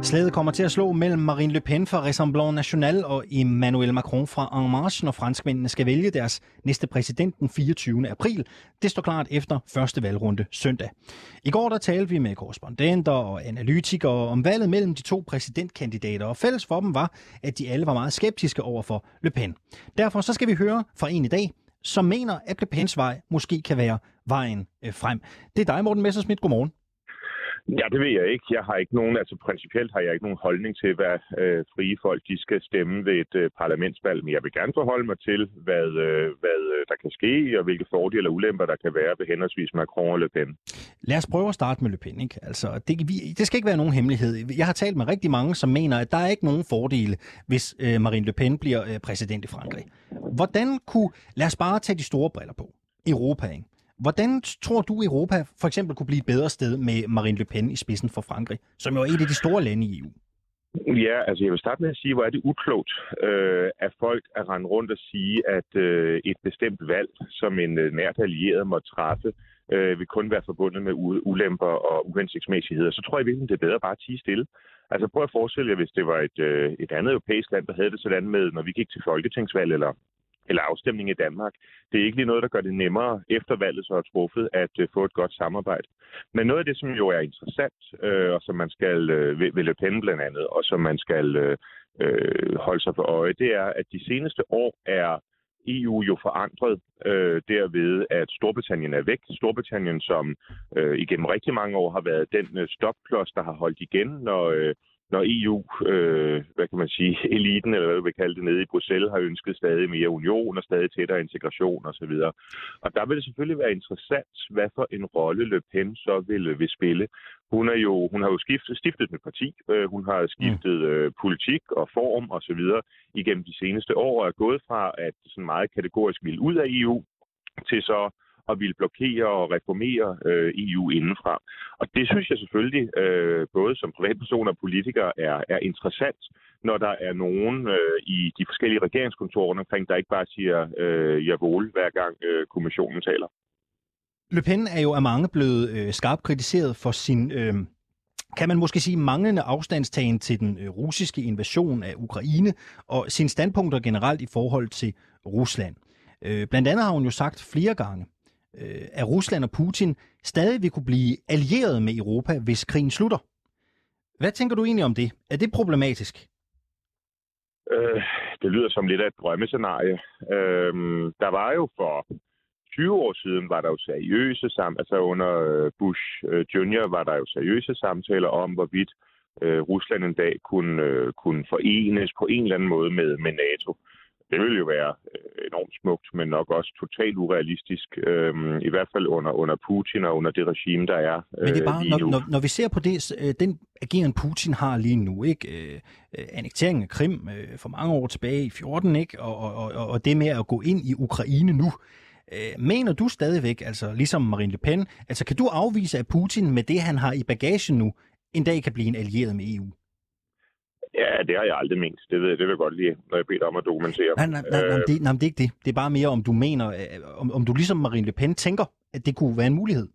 Slaget kommer til at slå mellem Marine Le Pen fra Rassemblement National og Emmanuel Macron fra En Marche, når franskmændene skal vælge deres næste præsident den 24. april. Det står klart efter første valgrunde søndag. I går der talte vi med korrespondenter og analytikere om valget mellem de to præsidentkandidater, og fælles for dem var, at de alle var meget skeptiske over for Le Pen. Derfor så skal vi høre fra en i dag, som mener, at Le Pens vej måske kan være vejen øh, frem. Det er dig, Morten Messersmith. Godmorgen. Ja, det ved jeg ikke. Jeg har ikke nogen, altså principielt har jeg ikke nogen holdning til, hvad øh, frie folk de skal stemme ved et øh, parlamentsvalg, men jeg vil gerne forholde mig til, hvad, øh, hvad øh, der kan ske, og hvilke fordele eller ulemper der kan være ved henholdsvis Macron og Le Pen. Lad os prøve at starte med Le Pen. Ikke? Altså, det, vi, det skal ikke være nogen hemmelighed. Jeg har talt med rigtig mange, som mener, at der er ikke nogen fordele, hvis øh, Marine Le Pen bliver øh, præsident i Frankrig. Hvordan kunne, lad os bare tage de store briller på, Europa, ikke? Hvordan tror du, Europa for eksempel kunne blive et bedre sted med Marine Le Pen i spidsen for Frankrig, som jo er et af de store lande i EU? Ja, altså jeg vil starte med at sige, hvor er det uklogt øh, af folk at rende rundt og sige, at øh, et bestemt valg, som en øh, nært allieret må træffe, øh, vil kun være forbundet med ulemper og uhensigtsmæssigheder. Så tror jeg virkelig, det er bedre bare at tige stille. Altså prøv at forestille jer, hvis det var et, øh, et andet europæisk land, der havde det sådan med, når vi gik til folketingsvalg eller eller afstemning i Danmark. Det er ikke lige noget, der gør det nemmere efter valget så er truffet at øh, få et godt samarbejde. Men noget af det, som jo er interessant, øh, og som man skal øh, vælge penne blandt andet, og som man skal øh, øh, holde sig for øje, det er, at de seneste år er EU jo forandret øh, derved, at Storbritannien er væk. Storbritannien, som øh, igennem rigtig mange år har været den øh, stopklods, der har holdt igen, når, øh, når EU, øh, hvad kan man sige, [LAUGHS] eliten, eller hvad vi vil kalde det, nede i Bruxelles, har ønsket stadig mere union og stadig tættere integration osv. Og der vil det selvfølgelig være interessant, hvad for en rolle Le Pen så vil, vil spille. Hun, er jo, hun har jo skiftet, stiftet med parti, øh, hun har skiftet mm. øh, politik og form osv. igennem de seneste år, og er gået fra at sådan meget kategorisk ville ud af EU, til så og ville blokere og reformere øh, EU indenfra. Og det synes jeg selvfølgelig, øh, både som privatperson og politiker, er, er interessant, når der er nogen øh, i de forskellige regeringskontorer omkring, der ikke bare siger øh, javol, hver gang øh, kommissionen taler. Le Pen er jo af mange blevet øh, skarpt kritiseret for sin... Øh kan man måske sige manglende afstandstagen til den øh, russiske invasion af Ukraine og sine standpunkter generelt i forhold til Rusland. Øh, blandt andet har hun jo sagt flere gange, øh, at Rusland og Putin stadig vil kunne blive allieret med Europa, hvis krigen slutter. Hvad tænker du egentlig om det? Er det problematisk? Øh, det lyder som lidt af et drømmescenarie. Øh, der var jo for 20 år siden var der jo seriøse sam altså under øh, Bush øh, Jr. var der jo seriøse samtaler om, hvorvidt øh, Rusland en dag kunne, øh, kunne forenes på en eller anden måde med, med NATO. Det ville jo være øh, enormt smukt, men nok også totalt urealistisk, øh, i hvert fald under, under Putin og under det regime, der er øh, Men det er bare, når, når, når vi ser på det, øh, den ageren Putin har lige nu, ikke? Øh, annekteringen af Krim øh, for mange år tilbage i 14, ikke? Og, og, og, og det med at gå ind i Ukraine nu, øh, mener du stadigvæk, altså ligesom Marine Le Pen, altså kan du afvise, at Putin med det, han har i bagagen nu, en dag kan blive en allieret med EU? Ja, det har jeg aldrig ment. Det ved jeg, det vil jeg godt lide, når jeg beder om at dokumentere. Nej, nej, nej, nej, det, nej, det er ikke det. Det er bare mere, om du mener, øh, om, om du ligesom Marine Le Pen tænker, at det kunne være en mulighed.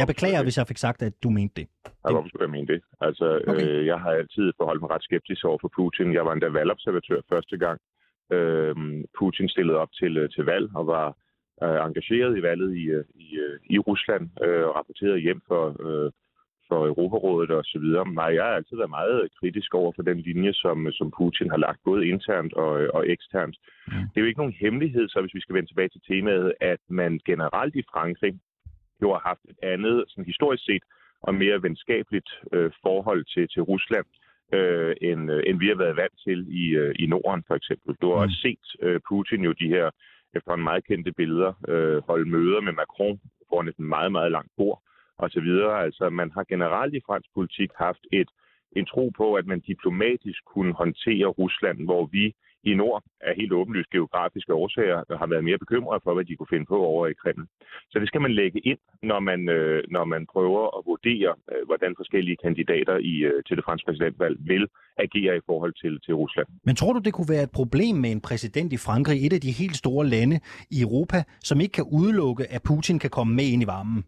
Jeg beklager, hvis jeg fik sagt, at du mente det. Ja, hvorfor skulle jeg mene det? Altså, okay. øh, jeg har altid forholdt mig ret skeptisk over for Putin. Jeg var endda valgobservatør første gang. Øh, Putin stillede op til, øh, til valg og var øh, engageret i valget i, øh, i, i Rusland øh, og rapporterede hjem for, øh, for Europarådet og så videre. Nej, jeg har altid været meget kritisk over for den linje, som, som Putin har lagt både internt og, og eksternt. Mm. Det er jo ikke nogen hemmelighed, så hvis vi skal vende tilbage til temaet, at man generelt i Frankrig jo har haft et andet, sådan historisk set, og mere venskabeligt øh, forhold til, til Rusland, øh, end, øh, end vi har været vant til i, øh, i Norden for eksempel. Du har mm. også set øh, Putin jo de her efter en meget kendte billeder øh, holde møder med Macron foran et meget, meget langt bord så videre. Altså, man har generelt i fransk politik haft et, en tro på, at man diplomatisk kunne håndtere Rusland, hvor vi i nord af helt åbenlyst geografiske årsager har været mere bekymrede for, hvad de kunne finde på over i Kreml. Så det skal man lægge ind, når man, øh, når man prøver at vurdere, øh, hvordan forskellige kandidater i, øh, til det franske præsidentvalg vil agere i forhold til, til Rusland. Men tror du, det kunne være et problem med en præsident i Frankrig, et af de helt store lande i Europa, som ikke kan udelukke, at Putin kan komme med ind i varmen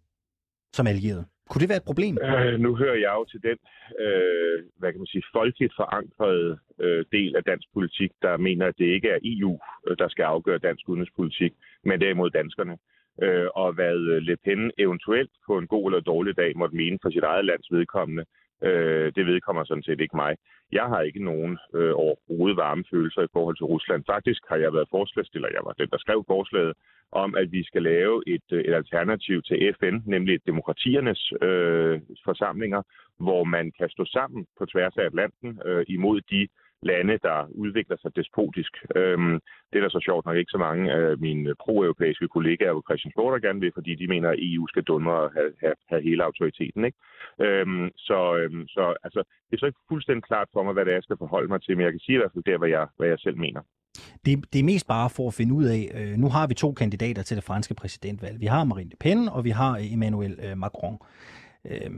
som allieret? Kunne det være et problem? Øh, nu hører jeg jo til den, øh, hvad kan man sige, folkeligt forankrede øh, del af dansk politik, der mener, at det ikke er EU, øh, der skal afgøre dansk udenrigspolitik, men derimod danskerne. Øh, og hvad øh, Le Pen eventuelt på en god eller dårlig dag måtte mene for sit eget lands vedkommende, øh, det vedkommer sådan set ikke mig. Jeg har ikke nogen øh, overhovedet varme følelser i forhold til Rusland. Faktisk har jeg været forslagsstiller, jeg var den, der skrev forslaget, om at vi skal lave et, øh, et alternativ til FN, nemlig et demokratiernes øh, forsamlinger, hvor man kan stå sammen på tværs af Atlanten øh, imod de lande, der udvikler sig despotisk. Øhm, det er der så sjovt nok ikke så mange af mine pro-europæiske kollegaer på Christiansborg, der gerne vil, fordi de mener, at EU skal dundre og have, have, have hele autoriteten. Ikke? Øhm, så øhm, så altså, det er så ikke fuldstændig klart for mig, hvad det er, jeg skal forholde mig til, men jeg kan sige i hvert fald der, hvad jeg, hvad jeg selv mener. Det, det er mest bare for at finde ud af, øh, nu har vi to kandidater til det franske præsidentvalg. Vi har Marine Le Pen, og vi har øh, Emmanuel øh, Macron. Øh,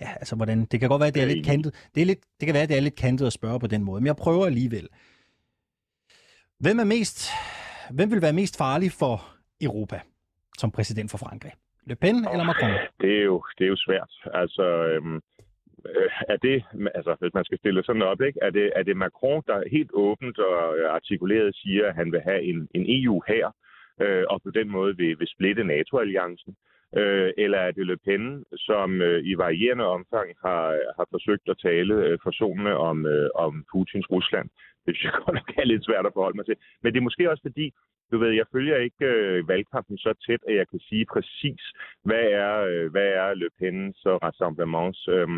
ja, altså hvordan, det kan godt være, at det er lidt kantet. Det, er lidt, det kan være, at det er lidt kantet at spørge på den måde, men jeg prøver alligevel. Hvem er mest, hvem vil være mest farlig for Europa som præsident for Frankrig? Le Pen oh, eller Macron? Det er jo, det er jo svært. Altså, øhm, øh, er det, altså, hvis man skal stille sådan op, ikke? Er, det, er det Macron, der helt åbent og artikuleret siger, at han vil have en, en EU her, øh, og på den måde vil, vil splitte NATO-alliancen? øh, Øh, eller er det Le Pen, som øh, i varierende omfang har, har forsøgt at tale øh, forsonende om, øh, om Putins Rusland? Det synes jeg [LAUGHS] godt nok er lidt svært at forholde mig til. Men det er måske også fordi, du ved, jeg følger ikke øh, valgkampen så tæt, at jeg kan sige præcis, hvad er, øh, hvad er Le Pen's og Rassemblements øh,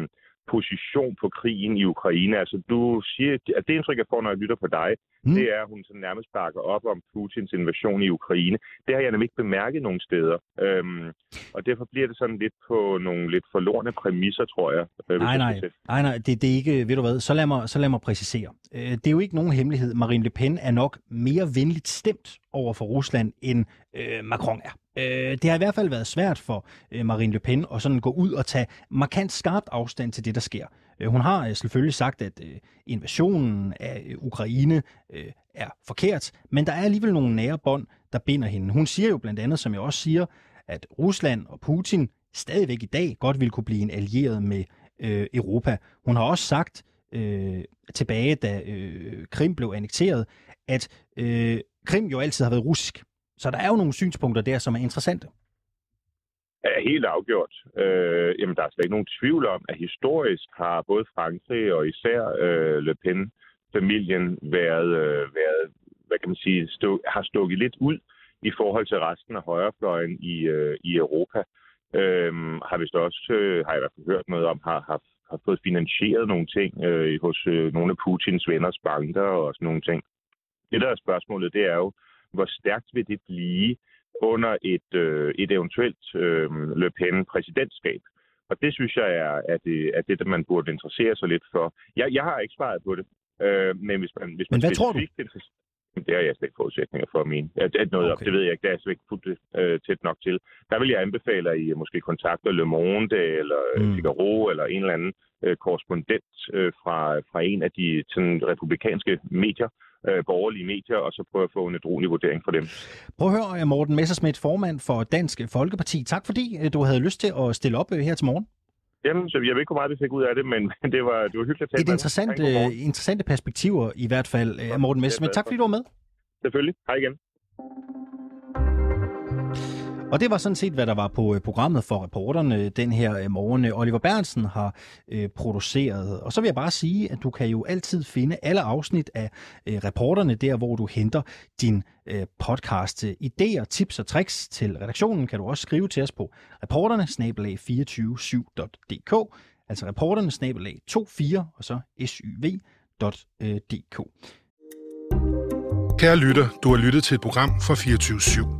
position på krigen i Ukraine. Altså, du siger, at det indtryk, jeg får, når jeg lytter på dig, mm. det er, at hun sådan nærmest bakker op om Putins invasion i Ukraine. Det har jeg nemlig ikke bemærket nogen steder. Øhm, og derfor bliver det sådan lidt på nogle lidt forlorene præmisser, tror jeg. Øh, nej, nej, nej, nej, det, det er ikke, ved du hvad, så lad mig, så lad mig præcisere. Øh, det er jo ikke nogen hemmelighed. Marine Le Pen er nok mere venligt stemt over for Rusland, end øh, Macron er. Øh, det har i hvert fald været svært for øh, Marine Le Pen at sådan gå ud og tage markant skarpt afstand til det, der sker. Øh, hun har øh, selvfølgelig sagt, at øh, invasionen af øh, Ukraine øh, er forkert, men der er alligevel nogle nære bånd, der binder hende. Hun siger jo blandt andet, som jeg også siger, at Rusland og Putin stadigvæk i dag godt vil kunne blive en allieret med øh, Europa. Hun har også sagt øh, tilbage, da øh, Krim blev annekteret, at øh, Krim jo altid har været russisk. Så der er jo nogle synspunkter der, som er interessante. Er helt afgjort. Øh, jamen, der er slet ikke nogen tvivl om, at historisk har både Frankrig og især øh, Le Pen-familien været, øh, været, hvad kan man sige, stå, har stukket lidt ud i forhold til resten af højrefløjen i, øh, i Europa. Øh, har vist også, øh, har jeg i hvert fald hørt noget om, har, har, har fået finansieret nogle ting øh, hos øh, nogle af Putins venners banker og sådan nogle ting. Det der er spørgsmålet, det er jo, hvor stærkt vil det blive under et, øh, et eventuelt øh, Le Pen præsidentskab? Og det synes jeg er, er, det, er det, man burde interessere sig lidt for. Jeg, jeg har ikke svaret på det. Øh, men hvis man, hvis man men hvad tror du? Det har jeg slet ikke forudsætninger for at mene. At, at noget okay. op, det ved jeg ikke. Det er jeg slet ikke fuldt øh, tæt nok til. Der vil jeg anbefale, at I måske kontakter Le Monde eller mm. Figaro eller en eller anden øh, korrespondent øh, fra, fra en af de sådan, republikanske medier, øh, borgerlige medier, og så prøve at få en edrolig vurdering for dem. Prøv at høre, Morten Messersmith, formand for Dansk Folkeparti. Tak fordi øh, du havde lyst til at stille op øh, her til morgen. Jamen, så jeg ved ikke, hvor meget vi fik ud af det, men [LAUGHS] det var, det var hyggeligt at tale Et interessant, øh, interessante perspektiver i hvert fald, øh, Morten Messersmith. Tak fordi du var med. Selvfølgelig. Hej igen. Og det var sådan set, hvad der var på øh, programmet for reporterne den her øh, morgen. Oliver Bernsen har øh, produceret. Og så vil jeg bare sige, at du kan jo altid finde alle afsnit af reporterne der, hvor du henter din podcast. Idéer, tips og tricks til redaktionen kan du også skrive til os på reporterne 247.dk altså reporterne 24 og så syv.dk. Kære lytter, du har lyttet til et program fra 24 /7.